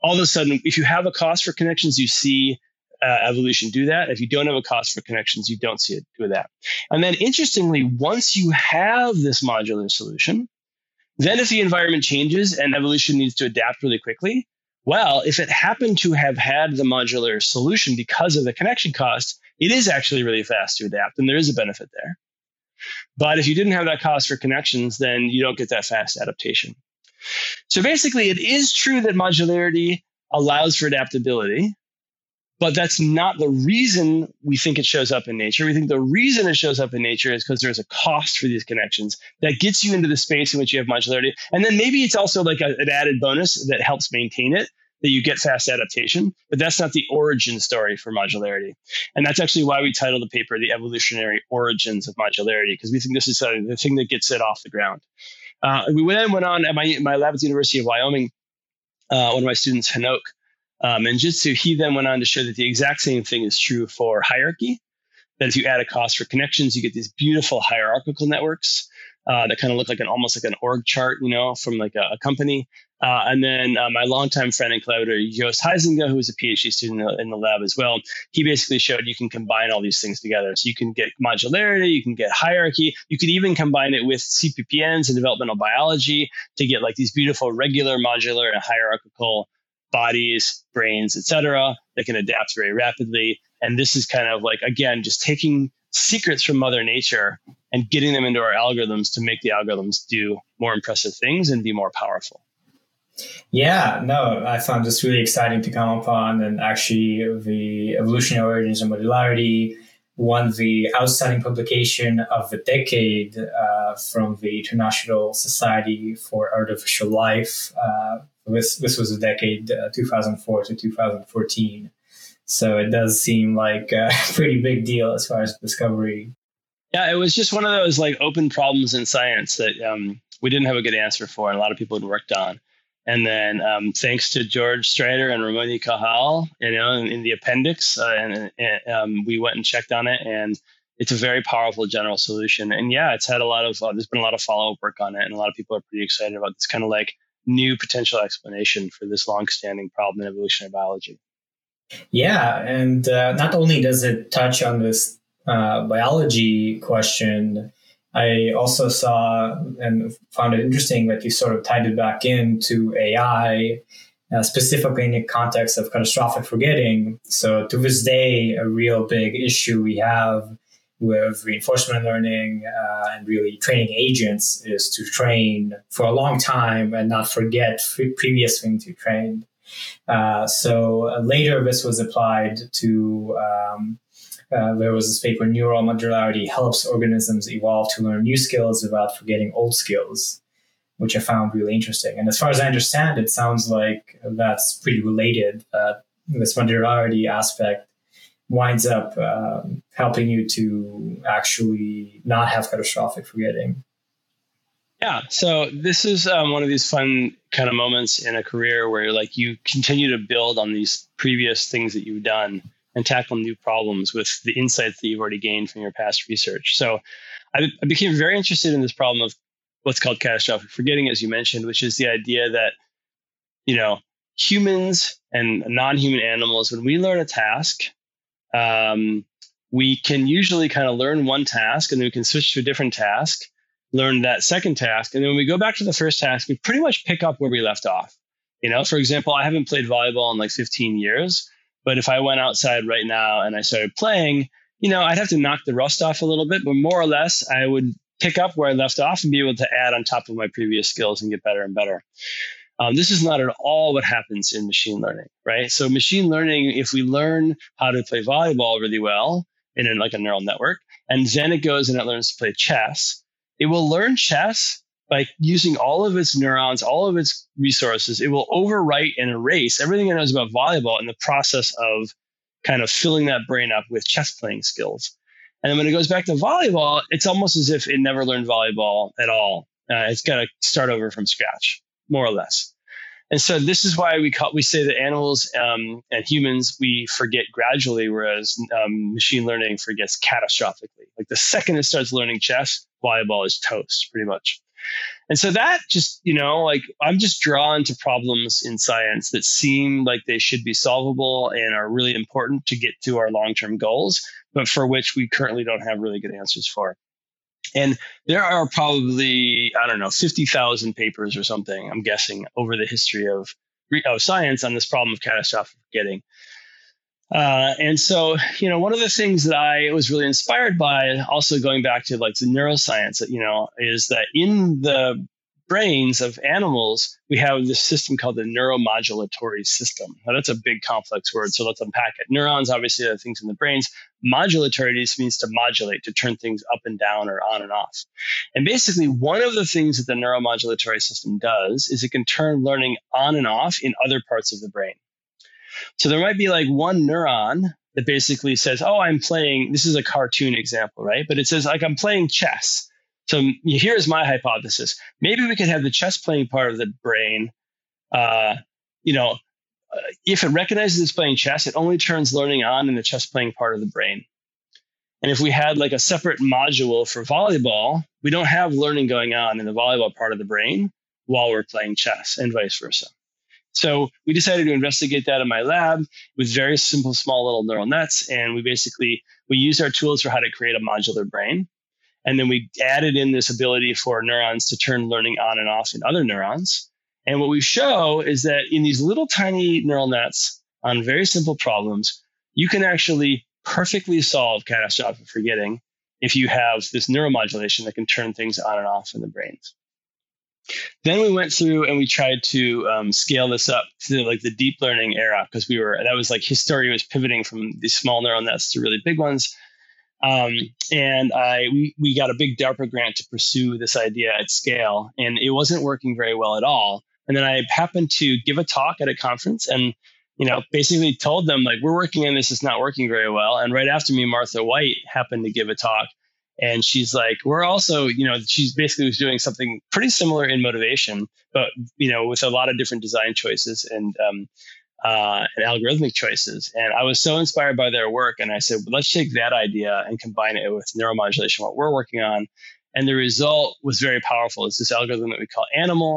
All of a sudden, if you have a cost for connections, you see uh, evolution do that. If you don't have a cost for connections, you don't see it do that. And then interestingly, once you have this modular solution, then if the environment changes and evolution needs to adapt really quickly, well, if it happened to have had the modular solution because of the connection cost, it is actually really fast to adapt and there is a benefit there. But if you didn't have that cost for connections, then you don't get that fast adaptation. So basically, it is true that modularity allows for adaptability, but that's not the reason we think it shows up in nature. We think the reason it shows up in nature is because there's a cost for these connections that gets you into the space in which you have modularity. And then maybe it's also like a, an added bonus that helps maintain it that you get fast adaptation, but that's not the origin story for modularity. And that's actually why we titled the paper The Evolutionary Origins of Modularity, because we think this is uh, the thing that gets it off the ground. Uh, we then went on at my, my lab at the University of Wyoming. Uh, one of my students, Henok, um, and Jitsu, he then went on to show that the exact same thing is true for hierarchy. That if you add a cost for connections, you get these beautiful hierarchical networks uh, that kind of look like an almost like an org chart, you know, from like a, a company. Uh, and then uh, my longtime friend and collaborator, Joost Huizinga, who was a PhD student in the, in the, lab as well, he basically showed you can combine all these things together. So you can get modularity, you can get hierarchy, you could even combine it with CPPNs and developmental biology to get like these beautiful regular, modular, and hierarchical bodies, brains, etc., that can adapt very rapidly. And this is kind of like, again, just taking secrets from Mother Nature and getting them into our algorithms to make the algorithms do more impressive things and be more powerful. Yeah, no, I found this really exciting to come upon. And actually, the evolutionary origins of modularity won the outstanding publication of the decade uh, from the International Society for Artificial Life. Uh, this this was a decade, uh, 2004 to 2014. So it does seem like a *laughs* pretty big deal as far as discovery. Yeah, it was just one of those like open problems in science that um, we didn't have a good answer for, and a lot of people had worked on. And then, um, thanks to George Striedter and Ramon y Cajal, you know, in, in the appendix, uh, and, and um, we went and checked on it, and it's a very powerful general solution. And yeah, it's had a lot of uh, there's been a lot of follow up work on it, and a lot of people are pretty excited about. It's kind of like new potential explanation for this long-standing problem in evolutionary biology. Yeah, and uh, not only does it touch on this uh, biology question, I also saw and found it interesting that you sort of tied it back into AI, uh, specifically in the context of catastrophic forgetting. So, to this day, a real big issue we have with reinforcement learning uh, and really training agents is to train for a long time and not forget previous things you trained. Uh, so uh, later, this was applied to. Um, uh, there was this paper, Neural Modularity Helps Organisms Evolve to Learn New Skills Without Forgetting Old Skills, which I found really interesting. And as far as I understand, it sounds like that's pretty related. Uh, this modularity aspect winds up um, helping you to actually not have catastrophic forgetting. Yeah, so this is um, one of these fun kind of moments in a career where like you continue to build on these previous things that you've done and tackle new problems with the insights that you've already gained from your past research. So I, I became very interested in this problem of what's called catastrophic forgetting, as you mentioned, which is the idea that you know humans and non-human animals, when we learn a task, um, we can usually kind of learn one task and then we can switch to a different task learn that second task. And then when we go back to the first task, we pretty much pick up where we left off. You know, for example, I haven't played volleyball in like 15 years, but if I went outside right now and I started playing, you know, I'd have to knock the rust off a little bit, but more or less, I would pick up where I left off and be able to add on top of my previous skills and get better and better. Um, this is not at all what happens in machine learning, right? So, machine learning, if we learn how to play volleyball really well in a, like a neural network, and then it goes and it learns to play chess, it will learn chess by using all of its neurons, all of its resources. It will overwrite and erase everything it knows about volleyball in the process of kind of filling that brain up with chess playing skills. And when it goes back to volleyball, it's almost as if it never learned volleyball at all. Uh, it's got to start over from scratch, more or less. And so this is why we call, we say that animals um, and humans we forget gradually, whereas um, machine learning forgets catastrophically. Like the second it starts learning chess, volleyball is toast, pretty much. And so that just, you know, like I'm just drawn to problems in science that seem like they should be solvable and are really important to get to our long term goals, but for which we currently don't have really good answers for. And there are probably, I don't know, 50,000 papers or something, I'm guessing, over the history of, of science on this problem of catastrophic forgetting. Uh, and so, you know, one of the things that I was really inspired by, also going back to like the neuroscience, you know, is that in the brains of animals, we have this system called the neuromodulatory system. Now, that's a big complex word, so let's unpack it. Neurons obviously are things in the brains. Modulatory just means to modulate, to turn things up and down or on and off. And basically, one of the things that the neuromodulatory system does is it can turn learning on and off in other parts of the brain. So there might be like one neuron that basically says, Oh, I'm playing, this is a cartoon example, right? But it says, like, I'm playing chess. So here's my hypothesis. Maybe we could have the chess playing part of the brain, uh, you know, uh, if it recognizes it's playing chess, it only turns learning on in the chess playing part of the brain. And if we had like a separate module for volleyball, we don't have learning going on in the volleyball part of the brain while we're playing chess and vice versa. So we decided to investigate that in my lab with very simple, small little neural nets. And we basically, we used our tools for how to create a modular brain. And then we added in this ability for neurons to turn learning on and off in other neurons. And what we show is that in these little tiny neural nets on very simple problems, you can actually perfectly solve catastrophic forgetting if you have this neuromodulation that can turn things on and off in the brains. Then we went through and we tried to um, scale this up to like the deep learning era because we were that was like history was pivoting from these small neural nets to really big ones. Um, and I we we got a big DARPA grant to pursue this idea at scale, and it wasn't working very well at all. And then I happened to give a talk at a conference, and you know basically told them like we're working on this, it's not working very well. And right after me, Martha White happened to give a talk, and she's like we're also you know she's basically was doing something pretty similar in motivation but you know with a lot of different design choices and um, uh, and algorithmic choices and i was so inspired by their work and i said well, let's take that idea and combine it with neuromodulation what we're working on and the result was very powerful it's this algorithm that we call animal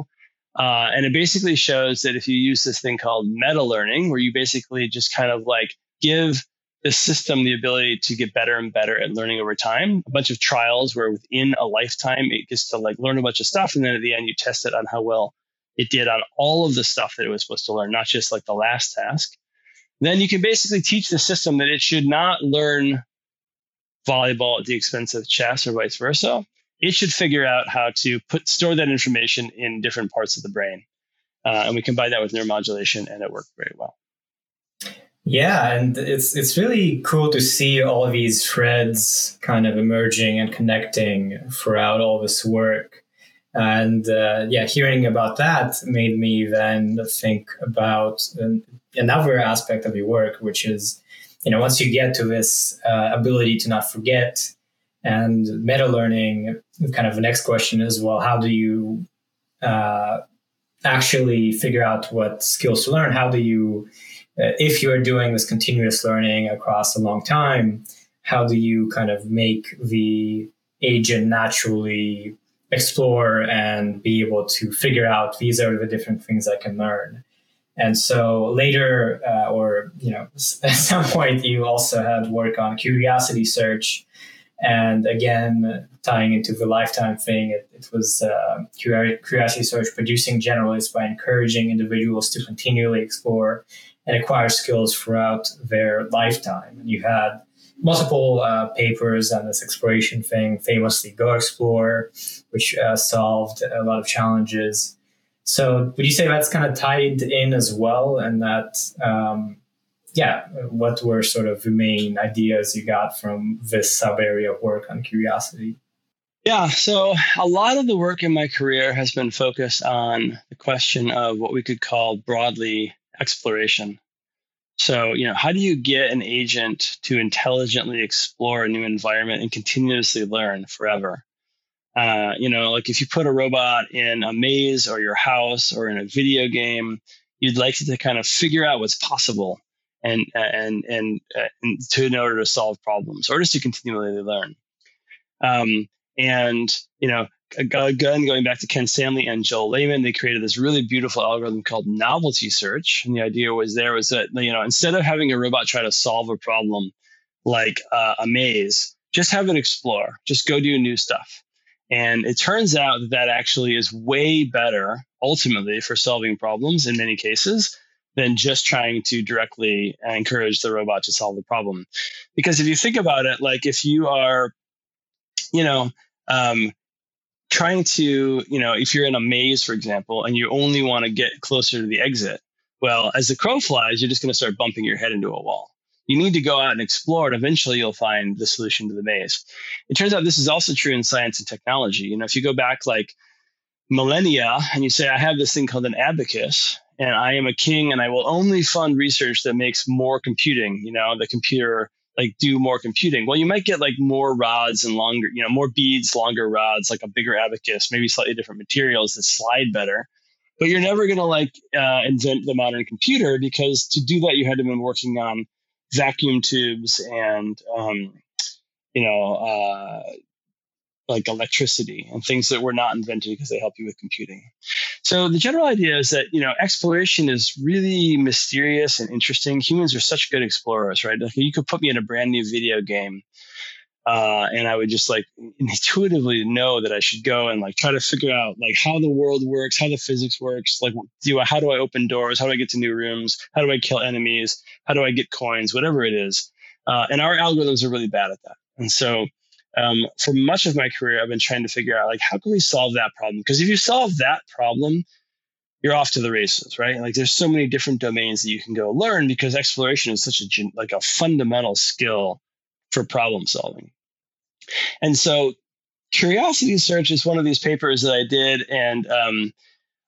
Uh, and it basically shows that if you use this thing called meta learning, where you basically just kind of like give the system the ability to get better and better at learning over time, a bunch of trials where within a lifetime it gets to like learn a bunch of stuff. And then at the end, you test it on how well it did on all of the stuff that it was supposed to learn, not just like the last task. Then you can basically teach the system that it should not learn volleyball at the expense of chess or vice versa it should figure out how to put store that information in different parts of the brain. Uh, and we combine that with neuromodulation, and it worked very well. Yeah, and it's it's really cool to see all of these threads kind of emerging and connecting throughout all this work. And uh, yeah, hearing about that made me then think about another aspect of your work, which is, you know, once you get to this uh, ability to not forget and meta learning, kind of the next question is, well, how do you uh, actually figure out what skills to learn? How do you, uh, if you're doing this continuous learning across a long time, how do you kind of make the agent naturally explore and be able to figure out these are the different things I can learn? And so later, uh, or you know, *laughs* at some point, you also had work on curiosity search, and again, tying into the lifetime thing, it, it was uh, Curiosity Search producing generalists by encouraging individuals to continually explore and acquire skills throughout their lifetime. And you had multiple uh, papers on this exploration thing, famously Go Explore, which uh, solved a lot of challenges. So, would you say that's kind of tied in as well, and that um, yeah, what were sort of the main ideas you got from this sub area of work on curiosity? Yeah, so a lot of the work in my career has been focused on the question of what we could call broadly exploration. So, you know, how do you get an agent to intelligently explore a new environment and continuously learn forever? Uh, you know, like if you put a robot in a maze or your house or in a video game, you'd like it to kind of figure out what's possible and and and, uh, and to in order to solve problems or just to continually learn. Um, and you know, again, going back to Ken Stanley and Joel Lehman, they created this really beautiful algorithm called novelty search. And the idea was there was that you know instead of having a robot try to solve a problem like uh, a maze, just have it explore, just go do new stuff. And it turns out that that actually is way better ultimately for solving problems in many cases than just trying to directly encourage the robot to solve the problem. Because if you think about it, like if you are, you know, um, trying to, you know, if you're in a maze, for example, and you only want to get closer to the exit, well, as the crow flies, you're just going to start bumping your head into a wall. You need to go out and explore, and eventually you'll find the solution to the maze. It turns out this is also true in science and technology. You know, if you go back like millennia and you say, I have this thing called an abacus, and I am a king and I will only fund research that makes more computing, you know, the computer like do more computing. Well, you might get like more rods and longer, you know, more beads, longer rods, like a bigger abacus, maybe slightly different materials that slide better. But you're never going to like uh, invent the modern computer because to do that, you had to have been working on vacuum tubes and, um, you know, uh, like electricity and things that were not invented because they help you with computing. So the general idea is that you know exploration is really mysterious and interesting. Humans are such good explorers, right? Like you could put me in a brand new video game, uh, and I would just like *laughs* intuitively know that I should go and like try to figure out like how the world works, how the physics works. Like, do I, how do I open doors? How do I get to new rooms? How do I kill enemies? How do I get coins? Whatever it is. Uh, and our algorithms are really bad at that. And so um, for much of my career, I've been trying to figure out like how can we solve that problem? Because if you solve that problem, you're off to the races, right? Like there's so many different domains that you can go learn because exploration is such a like a fundamental skill for problem solving. And so, curiosity search is one of these papers that I did, and um,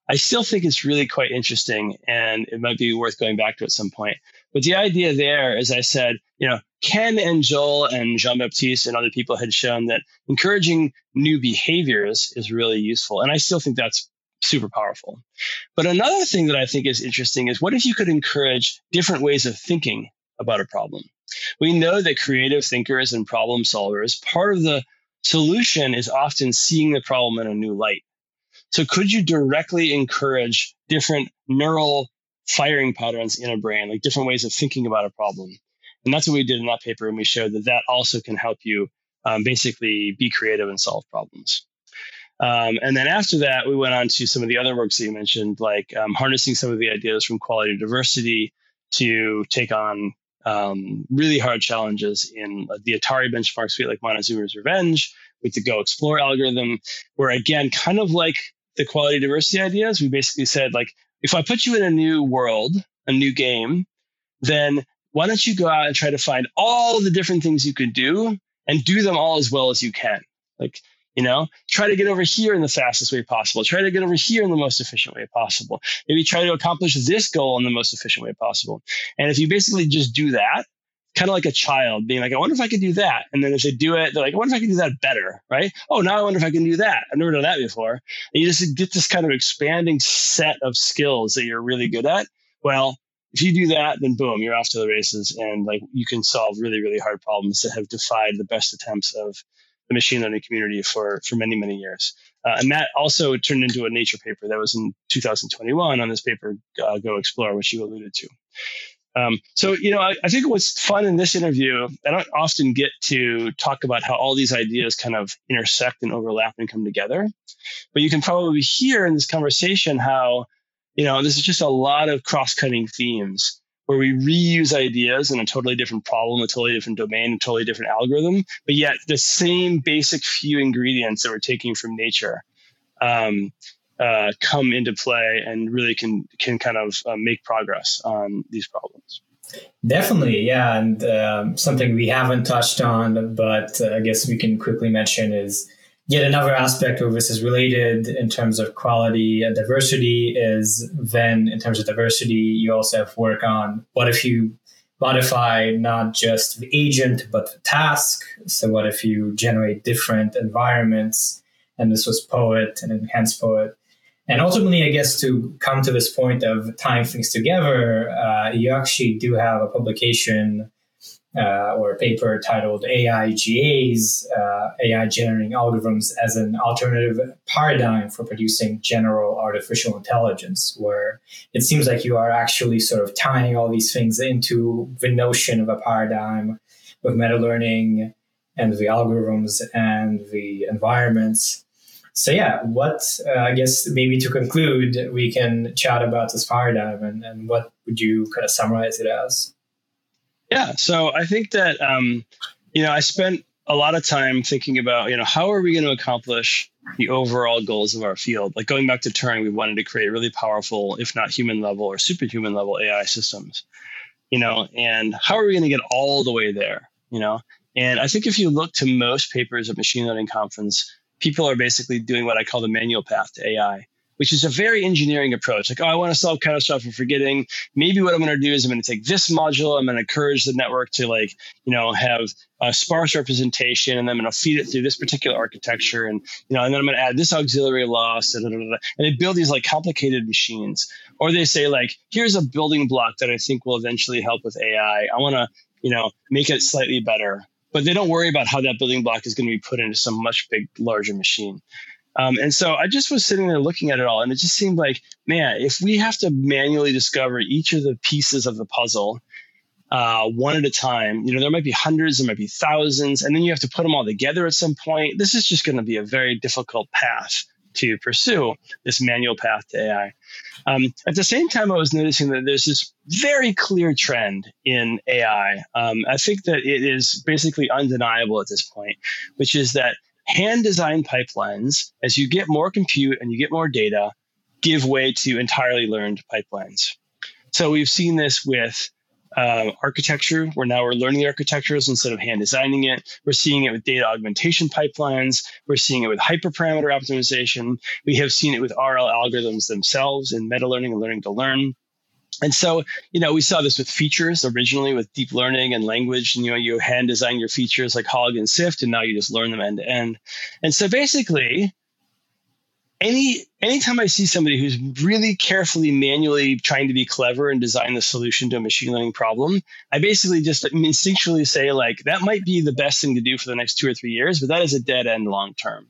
I still think it's really quite interesting, and it might be worth going back to at some point. But the idea there, as I said, you know, Ken and Joel and Jean Baptiste and other people had shown that encouraging new behaviors is really useful. And I still think that's super powerful. But another thing that I think is interesting is what if you could encourage different ways of thinking about a problem? We know that creative thinkers and problem solvers, part of the solution is often seeing the problem in a new light. So could you directly encourage different neural firing patterns in a brain, like different ways of thinking about a problem? And that's what we did in that paper. And we showed that that also can help you um, basically be creative and solve problems. Um, and then after that, we went on to some of the other works that you mentioned, like um, harnessing some of the ideas from quality diversity to take on um, really hard challenges in the Atari benchmark suite, like Montezuma's Revenge, with the Go Explore algorithm, where again, kind of like the quality diversity ideas, we basically said, like, if I put you in a new world, a new game, then why don't you go out and try to find all the different things you could do and do them all as well as you can? Like, you know, try to get over here in the fastest way possible. Try to get over here in the most efficient way possible. Maybe try to accomplish this goal in the most efficient way possible. And if you basically just do that, kind of like a child being like, I wonder if I could do that. And then if they do it, they're like, I wonder if I can do that better, right? Oh, now I wonder if I can do that. I've never done that before. And you just get this kind of expanding set of skills that you're really good at. Well, if you do that, then boom, you're off to the races and like you can solve really, really hard problems that have defied the best attempts of the machine learning community for for many many years. Uh, and that also turned into a Nature paper that was in 2021 on this paper, uh, Go Explore, which you alluded to. Um, so, you know, I, I, think what's fun in this interview, I don't often get to talk about how all these ideas kind of intersect and overlap and come together. But you can probably hear in this conversation how, you know, this is just a lot of cross cutting themes where we reuse ideas in a totally different problem, a totally different domain, a totally different algorithm, but yet the same basic few ingredients that we're taking from nature um, uh, come into play and really can can kind of uh, make progress on these problems. Definitely, yeah, and um, something we haven't touched on, but uh, I guess we can quickly mention is yet another aspect of this is related in terms of quality and diversity is then in terms of diversity you also have work on what if you modify not just the agent but the task. So what if you generate different environments? And this was poet and enhanced poet. And ultimately i guess to come to this point of tying things together uh, you actually do have a publication uh, or a paper titled AIGAs, uh, AI generating algorithms as an alternative paradigm for producing general artificial intelligence, where it seems like you are actually sort of tying all these things into the notion of a paradigm with meta learning and the algorithms and the environments. So yeah, what uh, I guess maybe to conclude, we can chat about this paradigm and, and what would you kind of summarize it as? Yeah. So I think that, um, you know, I spent a lot of time thinking about, you know, how are we going to accomplish the overall goals of our field? Like going back to Turing, we wanted to create really powerful, if not human level or superhuman level AI systems, you know, and how are we going to get all the way there, you know? And I think if you look to most papers at machine learning conference, people are basically doing what I call the manual path to AI which is a very engineering approach. Like, oh, I want to solve catastrophic forgetting. Maybe what I'm going to do is I'm going to take this module. I'm going to encourage the network to like, you know, have a sparse representation, and then I'm going to feed it through this particular architecture, and you know, and then I'm going to add this auxiliary loss, and, and they build these like complicated machines. Or they say like, here's a building block that I think will eventually help with AI. I want to, you know, make it slightly better. But they don't worry about how that building block is going to be put into some much big, larger machine. Um, and so I just was sitting there looking at it all, and it just seemed like, man, if we have to manually discover each of the pieces of the puzzle uh, one at a time, you know, there might be hundreds, there might be thousands, and then you have to put them all together at some point. This is just going to be a very difficult path to pursue this manual path to AI. Um, at the same time, I was noticing that there's this very clear trend in AI. Um, I think that it is basically undeniable at this point, which is that hand designed pipelines, as you get more compute and you get more data, give way to entirely learned pipelines. So we've seen this with uh, architecture, where now we're learning the architectures instead of hand designing it. We're seeing it with data augmentation pipelines. We're seeing it with hyperparameter optimization. We have seen it with RL algorithms themselves in meta learning and learning to learn. And so, you know, we saw this with features originally with deep learning and language. And, you know, you hand design your features like Hog and Sift, and now you just learn them end to end. And so basically, any anytime I see somebody who's really carefully manually trying to be clever and design the solution to a machine learning problem, I basically just instinctually say like that might be the best thing to do for the next two or three years, but that is a dead end long term.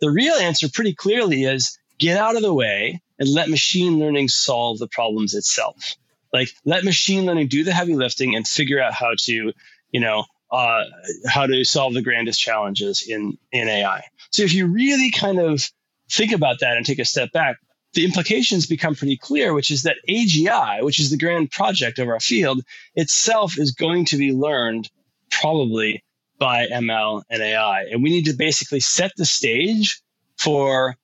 The real answer pretty clearly is get out of the way and let machine learning solve the problems itself. Like let machine learning do the heavy lifting and figure out how to, you know, uh, how to solve the grandest challenges in in AI. So if you really kind of think about that and take a step back, the implications become pretty clear, which is that AGI, which is the grand project of our field, itself is going to be learned probably by ML and AI. And we need to basically set the stage for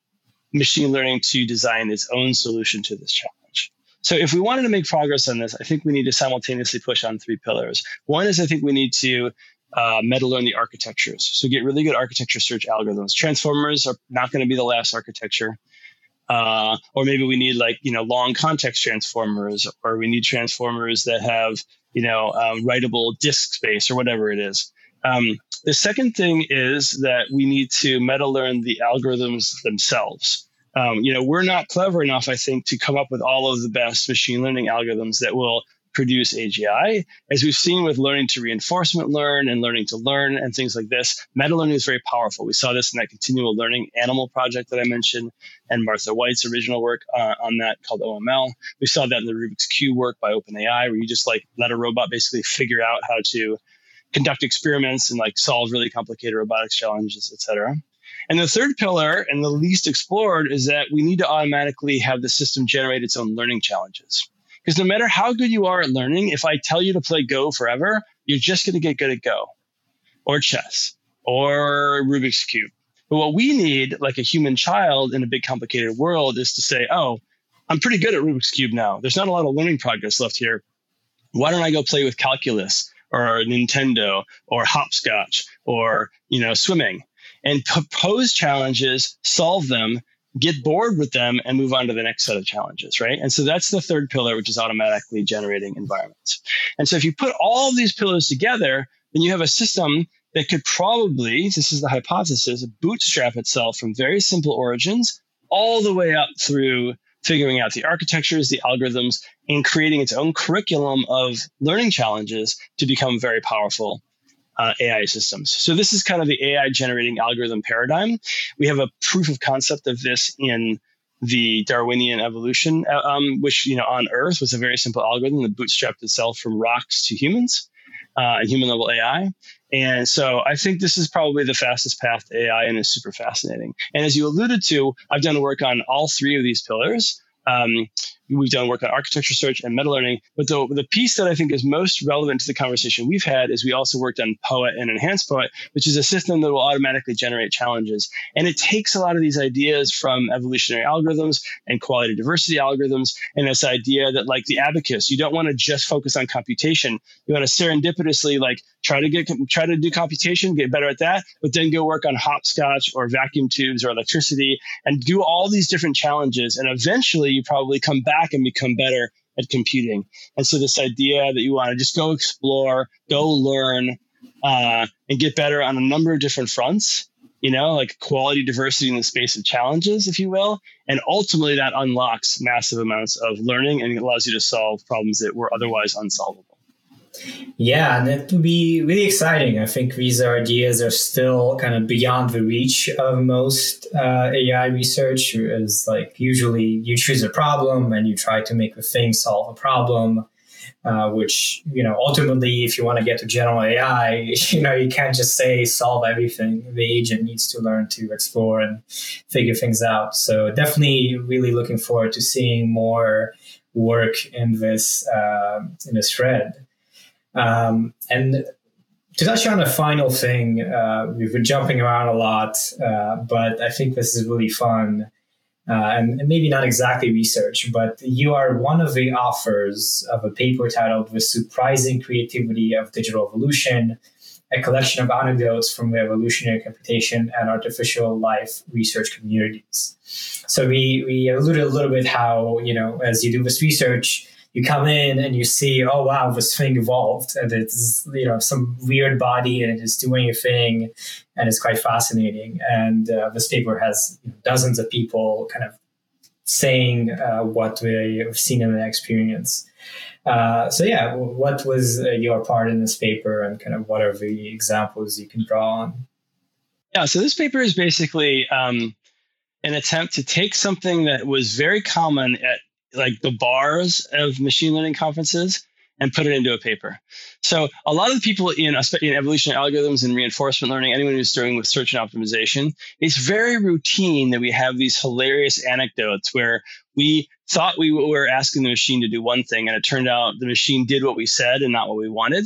machine learning to design its own solution to this challenge. So if we wanted to make progress on this, I think we need to simultaneously push on three pillars. One is I think we need to uh, meta learn the architectures. So get really good architecture search algorithms. Transformers are not going to be the last architecture. Uh, or maybe we need like you know long context transformers, or we need transformers that have you know um, writable disk space or whatever it is. Um, the second thing is that we need to meta learn the algorithms themselves. Um, you know, we're not clever enough, I think, to come up with all of the best machine learning algorithms that will produce AGI. As we've seen with learning to reinforcement learn and learning to learn and things like this, meta learning is very powerful. We saw this in that continual learning animal project that I mentioned and Martha White's original work uh, on that called OML. We saw that in the Rubik's Cube work by OpenAI, where you just like let a robot basically figure out how to conduct experiments and like solve really complicated robotics challenges, et cetera. And the third pillar, and the least explored, is that we need to automatically have the system generate its own learning challenges. Because no matter how good you are at learning, if I tell you to play Go forever, you're just going to get good at Go or chess or Rubik's Cube. But what we need, like a human child in a big complicated world, is to say, oh, I'm pretty good at Rubik's Cube now. There's not a lot of learning progress left here. Why don't I go play with calculus or Nintendo or hopscotch or, you know, swimming and propose challenges, solve them, get bored with them and move on to the next set of challenges, right? And so that's the third pillar, which is automatically generating environments. And so if you put all of these pillars together, then you have a system that could probably, this is the hypothesis, bootstrap itself from very simple origins all the way up through figuring out the architectures, the algorithms, and creating its own curriculum of learning challenges to become very powerful uh, AI systems. So this is kind of the AI generating algorithm paradigm. We have a proof of concept of this in the Darwinian evolution, uh, um, which you know on Earth was a very simple algorithm that bootstrapped itself from rocks to humans uh, and human level AI. And so I think this is probably the fastest path to AI and is super fascinating. And as you alluded to, I've done work on all three of these pillars. Um, we've done work on architecture search and meta learning. But the, the piece that I think is most relevant to the conversation we've had is we also worked on Poet and Enhanced Poet, which is a system that will automatically generate challenges. And it takes a lot of these ideas from evolutionary algorithms and quality diversity algorithms and this idea that like the abacus, you don't want to just focus on computation. You want to serendipitously like try to get try to do computation, get better at that, but then go work on hopscotch or vacuum tubes or electricity and do all these different challenges. And eventually you probably come back back and become better at computing. And so this idea that you want to just go explore, go learn, uh, and get better on a number of different fronts, you know, like quality diversity in the space of challenges, if you will. And ultimately that unlocks massive amounts of learning and allows you to solve problems that were otherwise unsolvable. Yeah, and it would be really exciting. I think these ideas are still kind of beyond the reach of most uh, AI research. Is like usually you choose a problem and you try to make the thing solve a problem. Uh, which you know ultimately if you want to get to general ai *laughs* you know you can't just say solve everything the agent needs to learn to explore and figure things out so definitely really looking forward to seeing more work in this uh, in this thread um, and to touch on a final thing, uh, we've been jumping around a lot, uh, but I think this is really fun. Uh, and, and, maybe not exactly research, but you are one of the authors of a paper titled The Surprising Creativity of Digital Evolution, a collection of anecdotes from the evolutionary computation and artificial life research communities. So we, we alluded a little bit how, you know, as you do this research, you come in and you see, oh wow, this thing evolved and it's you know some weird body and it is doing a thing, and it's quite fascinating. And uh, this paper has dozens of people kind of saying uh, what they've seen in the experience. Uh, so yeah, what was uh, your part in this paper, and kind of what are the examples you can draw on? Yeah, so this paper is basically um, an attempt to take something that was very common at like the bars of machine learning conferences and put it into a paper. So a lot of the people in, in evolutionary algorithms and reinforcement learning, anyone who's doing with search and optimization, it's very routine that we have these hilarious anecdotes where we thought we were asking the machine to do one thing and it turned out the machine did what we said and not what we wanted.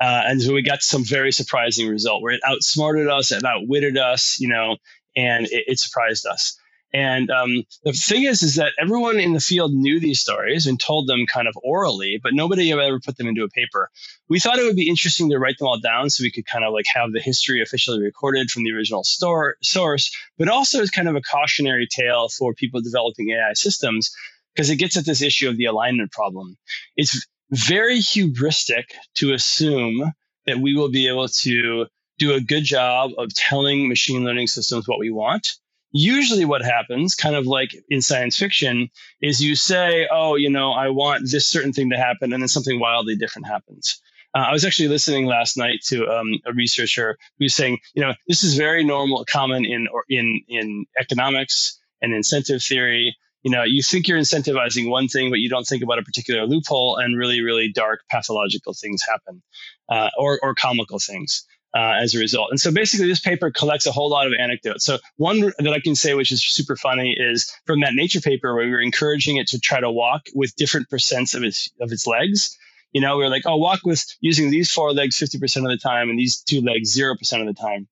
Uh, and so we got some very surprising result where it outsmarted us, it outwitted us, you know, and it, it surprised us. And um, the thing is, is that everyone in the field knew these stories and told them kind of orally, but nobody ever put them into a paper. We thought it would be interesting to write them all down so we could kind of like have the history officially recorded from the original store, source, but also as kind of a cautionary tale for people developing AI systems because it gets at this issue of the alignment problem. It's very hubristic to assume that we will be able to do a good job of telling machine learning systems what we want usually what happens kind of like in science fiction is you say oh you know i want this certain thing to happen and then something wildly different happens. Uh, i was actually listening last night to um, a researcher who's saying you know this is very normal common in or in in economics and incentive theory. You know you think you're incentivizing one thing but you don't think about a particular loophole and really really dark pathological things happen uh, or, or comical things uh, as a result. And so basically, this paper collects a whole lot of anecdotes. So one that I can say, which is super funny, is from that Nature paper where we were encouraging it to try to walk with different percents of its of its legs. You know, we were like, oh, walk with using these four legs 50% of the time and these two legs 0% of the time.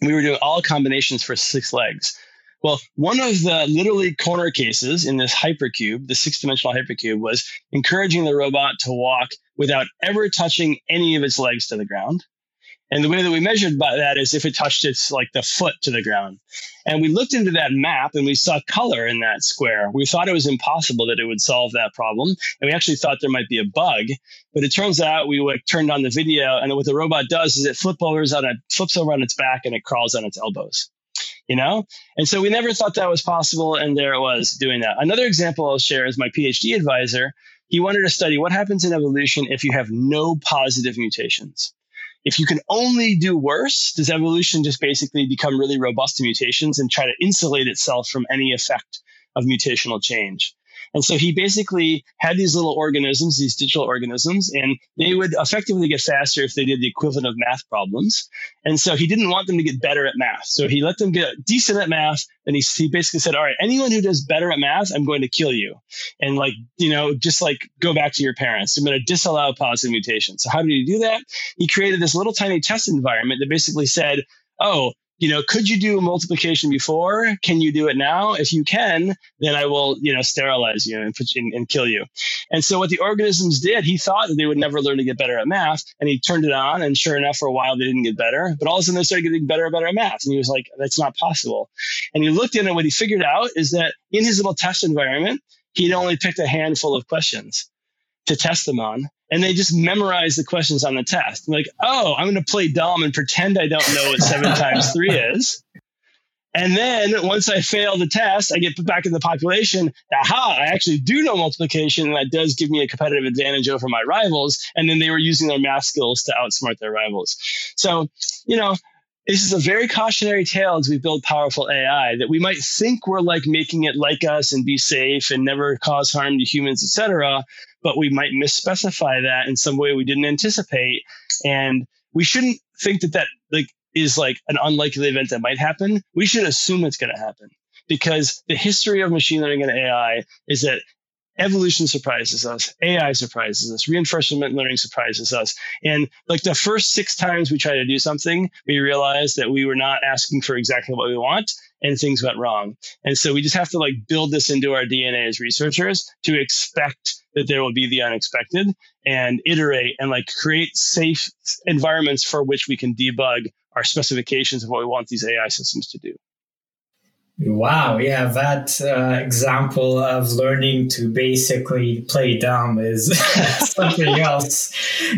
We were doing all combinations for six legs. Well, one of the literally corner cases in this hypercube, the six dimensional hypercube, was encouraging the robot to walk without ever touching any of its legs to the ground. And the way that we measured by that is if it touched its like the foot to the ground. And we looked into that map and we saw color in that square. We thought it was impossible that it would solve that problem. And we actually thought there might be a bug. But it turns out we like, turned on the video and what the robot does is it flip overs on it, flips over on its back and it crawls on its elbows. You know? And so we never thought that was possible. And there it was doing that. Another example I'll share is my PhD advisor. He wanted to study what happens in evolution if you have no positive mutations if you can only do worse, does evolution just basically become really robust to mutations and try to insulate itself from any effect of mutational change? And so he basically had these little organisms, these digital organisms, and they would effectively get faster if they did the equivalent of math problems. And so he didn't want them to get better at math. So he let them get decent at math. And he, he basically said, all right, anyone who does better at math, I'm going to kill you. And like, you know, just like go back to your parents. I'm going to disallow positive mutations. So how did he do that? He created this little tiny test environment that basically said, oh, you know, could you do multiplication before? Can you do it now? If you can, then I will, you know, sterilize you and, put you, and, kill you. And so what the organisms did, he thought that they would never learn to get better at math, and he turned it on, and sure enough, for a while they didn't get better, but all of a sudden they started getting better and better at math, and he was like, that's not possible. And he looked in, and what he figured out is that in his little test environment, he'd only picked a handful of questions to test them on and they just memorize the questions on the test. I'm like, oh, I'm going to play dumb and pretend I don't know what seven *laughs* times three is. And then once I fail the test, I get put back in the population. Aha, I actually do know multiplication, and that does give me a competitive advantage over my rivals. And then they were using their math skills to outsmart their rivals. So, you know, this is a very cautionary tale as we build powerful AI that we might think we're like making it like us and be safe and never cause harm to humans, etc but we might misspecify that in some way we didn't anticipate. And we shouldn't think that that like is like an unlikely event that might happen. We should assume it's going to happen because the history of machine learning and AI is that evolution surprises us ai surprises us reinforcement learning surprises us. And like the first six times we try to do something we realize that we were not asking for exactly what we want and things went wrong. And so we just have to like build this into our dna as researchers to expect that there will be the unexpected and iterate and like create safe environments for which we can debug our specifications of what we want these ai systems to do Wow, yeah, that uh, example of learning to basically play dumb is *laughs* something *laughs* else.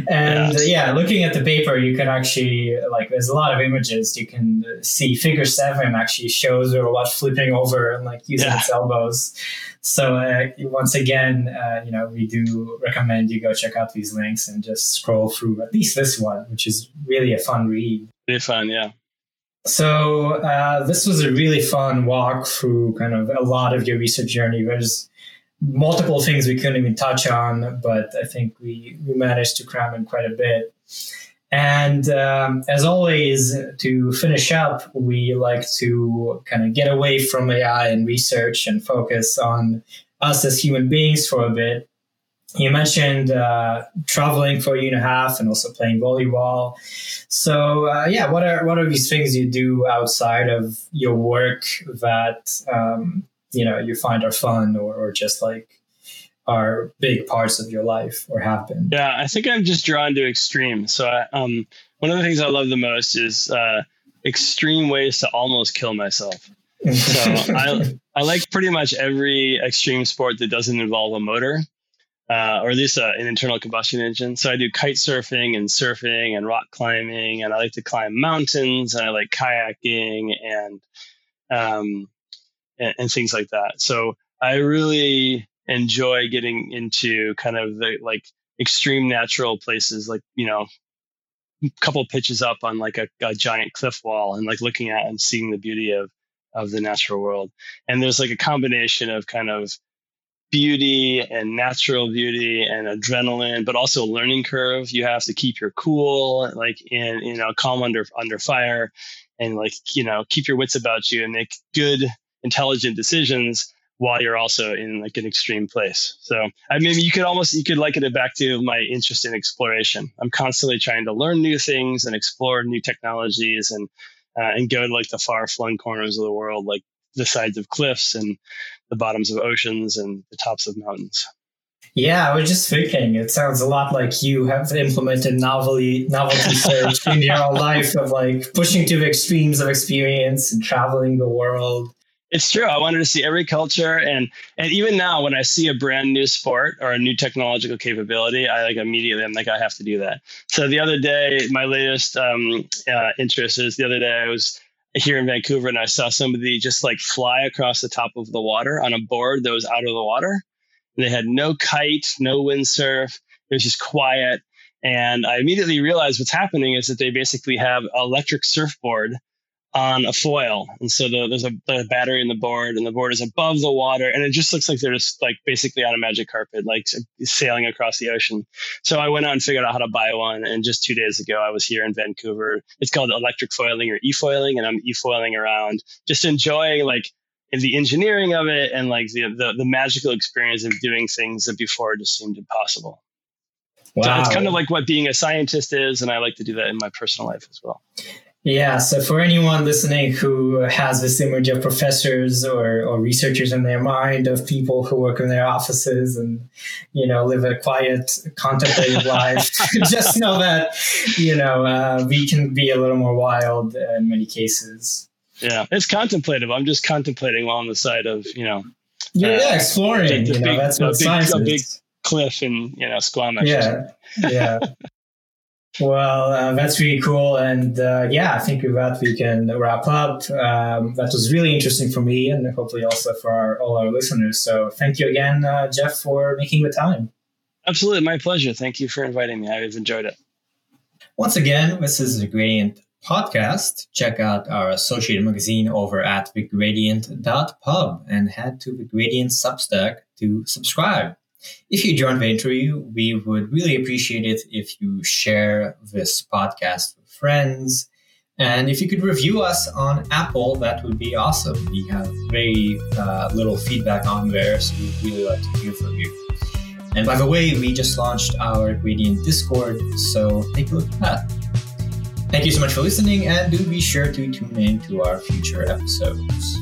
And yeah. yeah. looking at the paper, you can actually, like, there's a lot of images. You can see figure seven actually shows a robot flipping over and like using yeah. its elbows. So, uh, once again, uh, you know, we do recommend you go check out these links and just scroll through at least this one, which is really a fun read. Really fun, yeah. So uh, this was a really fun walk through kind of a lot of your research journey. There's multiple things we couldn't even touch on, but I think we, we managed to cram in quite a bit. And um, as always, to finish up, we like to kind of get away from AI and research and focus on us as human beings for a bit. You mentioned uh, traveling for a year and a half and also playing volleyball. So uh, yeah, what are what are these things you do outside of your work that um, you know you find are fun or, or just like are big parts of your life or have been? Yeah, I think I'm just drawn to extreme. So I, um, one of the things I love the most is uh, extreme ways to almost kill myself. *laughs* So I I like pretty much every extreme sport that doesn't involve a motor. Uh, or at least uh, an internal combustion engine. So I do kite surfing and surfing and rock climbing, and I like to climb mountains, and I like kayaking and um, and, and things like that. So I really enjoy getting into kind of the like extreme natural places, like you know, a couple pitches up on like a, a giant cliff wall, and like looking at and seeing the beauty of of the natural world. And there's like a combination of kind of beauty and natural beauty and adrenaline, but also learning curve. You have to keep your cool, like in you know, calm under under fire, and like you know, keep your wits about you and make good, intelligent decisions while you're also in like an extreme place. So I mean, you could almost you could liken it back to my interest in exploration. I'm constantly trying to learn new things and explore new technologies and uh, and go to like the far flung corners of the world, like the sides of cliffs and the bottoms of oceans and the tops of mountains. Yeah, I was just thinking. It sounds a lot like you have implemented novelty novelty search in your own life of like pushing to the extremes of experience and traveling the world. It's true. I wanted to see every culture, and and even now, when I see a brand new sport or a new technological capability, I like immediately I'm like I have to do that. So the other day, my latest um, uh, interest is the other day I was here in Vancouver and I saw somebody just like fly across the top of the water on a board that was out of the water. And they had no kite, no windsurf. It was just quiet. And I immediately realized what's happening is that they basically have electric surfboard on a foil. And so the, there's a, a, battery in the board, and the board is above the water, and it just looks like they're just like basically on a magic carpet, like sailing across the ocean. So I went out and figured out how to buy one. And just two days ago, I was here in Vancouver. It's called electric foiling or e-foiling, and I'm e-foiling around, just enjoying like the engineering of it and like the, the, the magical experience of doing things that before just seemed impossible. Wow. So it's kind of like what being a scientist is, and I like to do that in my personal life as well. Yeah, so for anyone listening who has this image of professors or, or researchers in their mind of people who work in their offices and, you know, live a quiet, contemplative *laughs* life, *laughs* just know that, you know, uh, we can be a little more wild in many cases. Yeah, it's contemplative. I'm just contemplating while on the side of, you know, yeah, uh, yeah exploring. The, the you big, know, that's what big, science a is. big cliff in, you know, Squamish. Yeah, yeah. *laughs* Well, uh, that's really cool. And uh, yeah, I think with that we can wrap up. Um, that was really interesting for me and hopefully also for our, all our listeners. So thank you again, uh, Jeff, for making the time. Absolutely. My pleasure. Thank you for inviting me. I've enjoyed it. Once again, this is the Gradient podcast. Check out our associated magazine over at thegradient.pub and head to the Gradient Substack to subscribe. If you joined the interview, we would really appreciate it if you share this podcast with friends. And if you could review us on Apple, that would be awesome. We have very uh, little feedback on there, so we'd really like to hear from you. And by the way, we just launched our Gradient Discord, so take a look at that. Thank you so much for listening, and do be sure to tune in to our future episodes.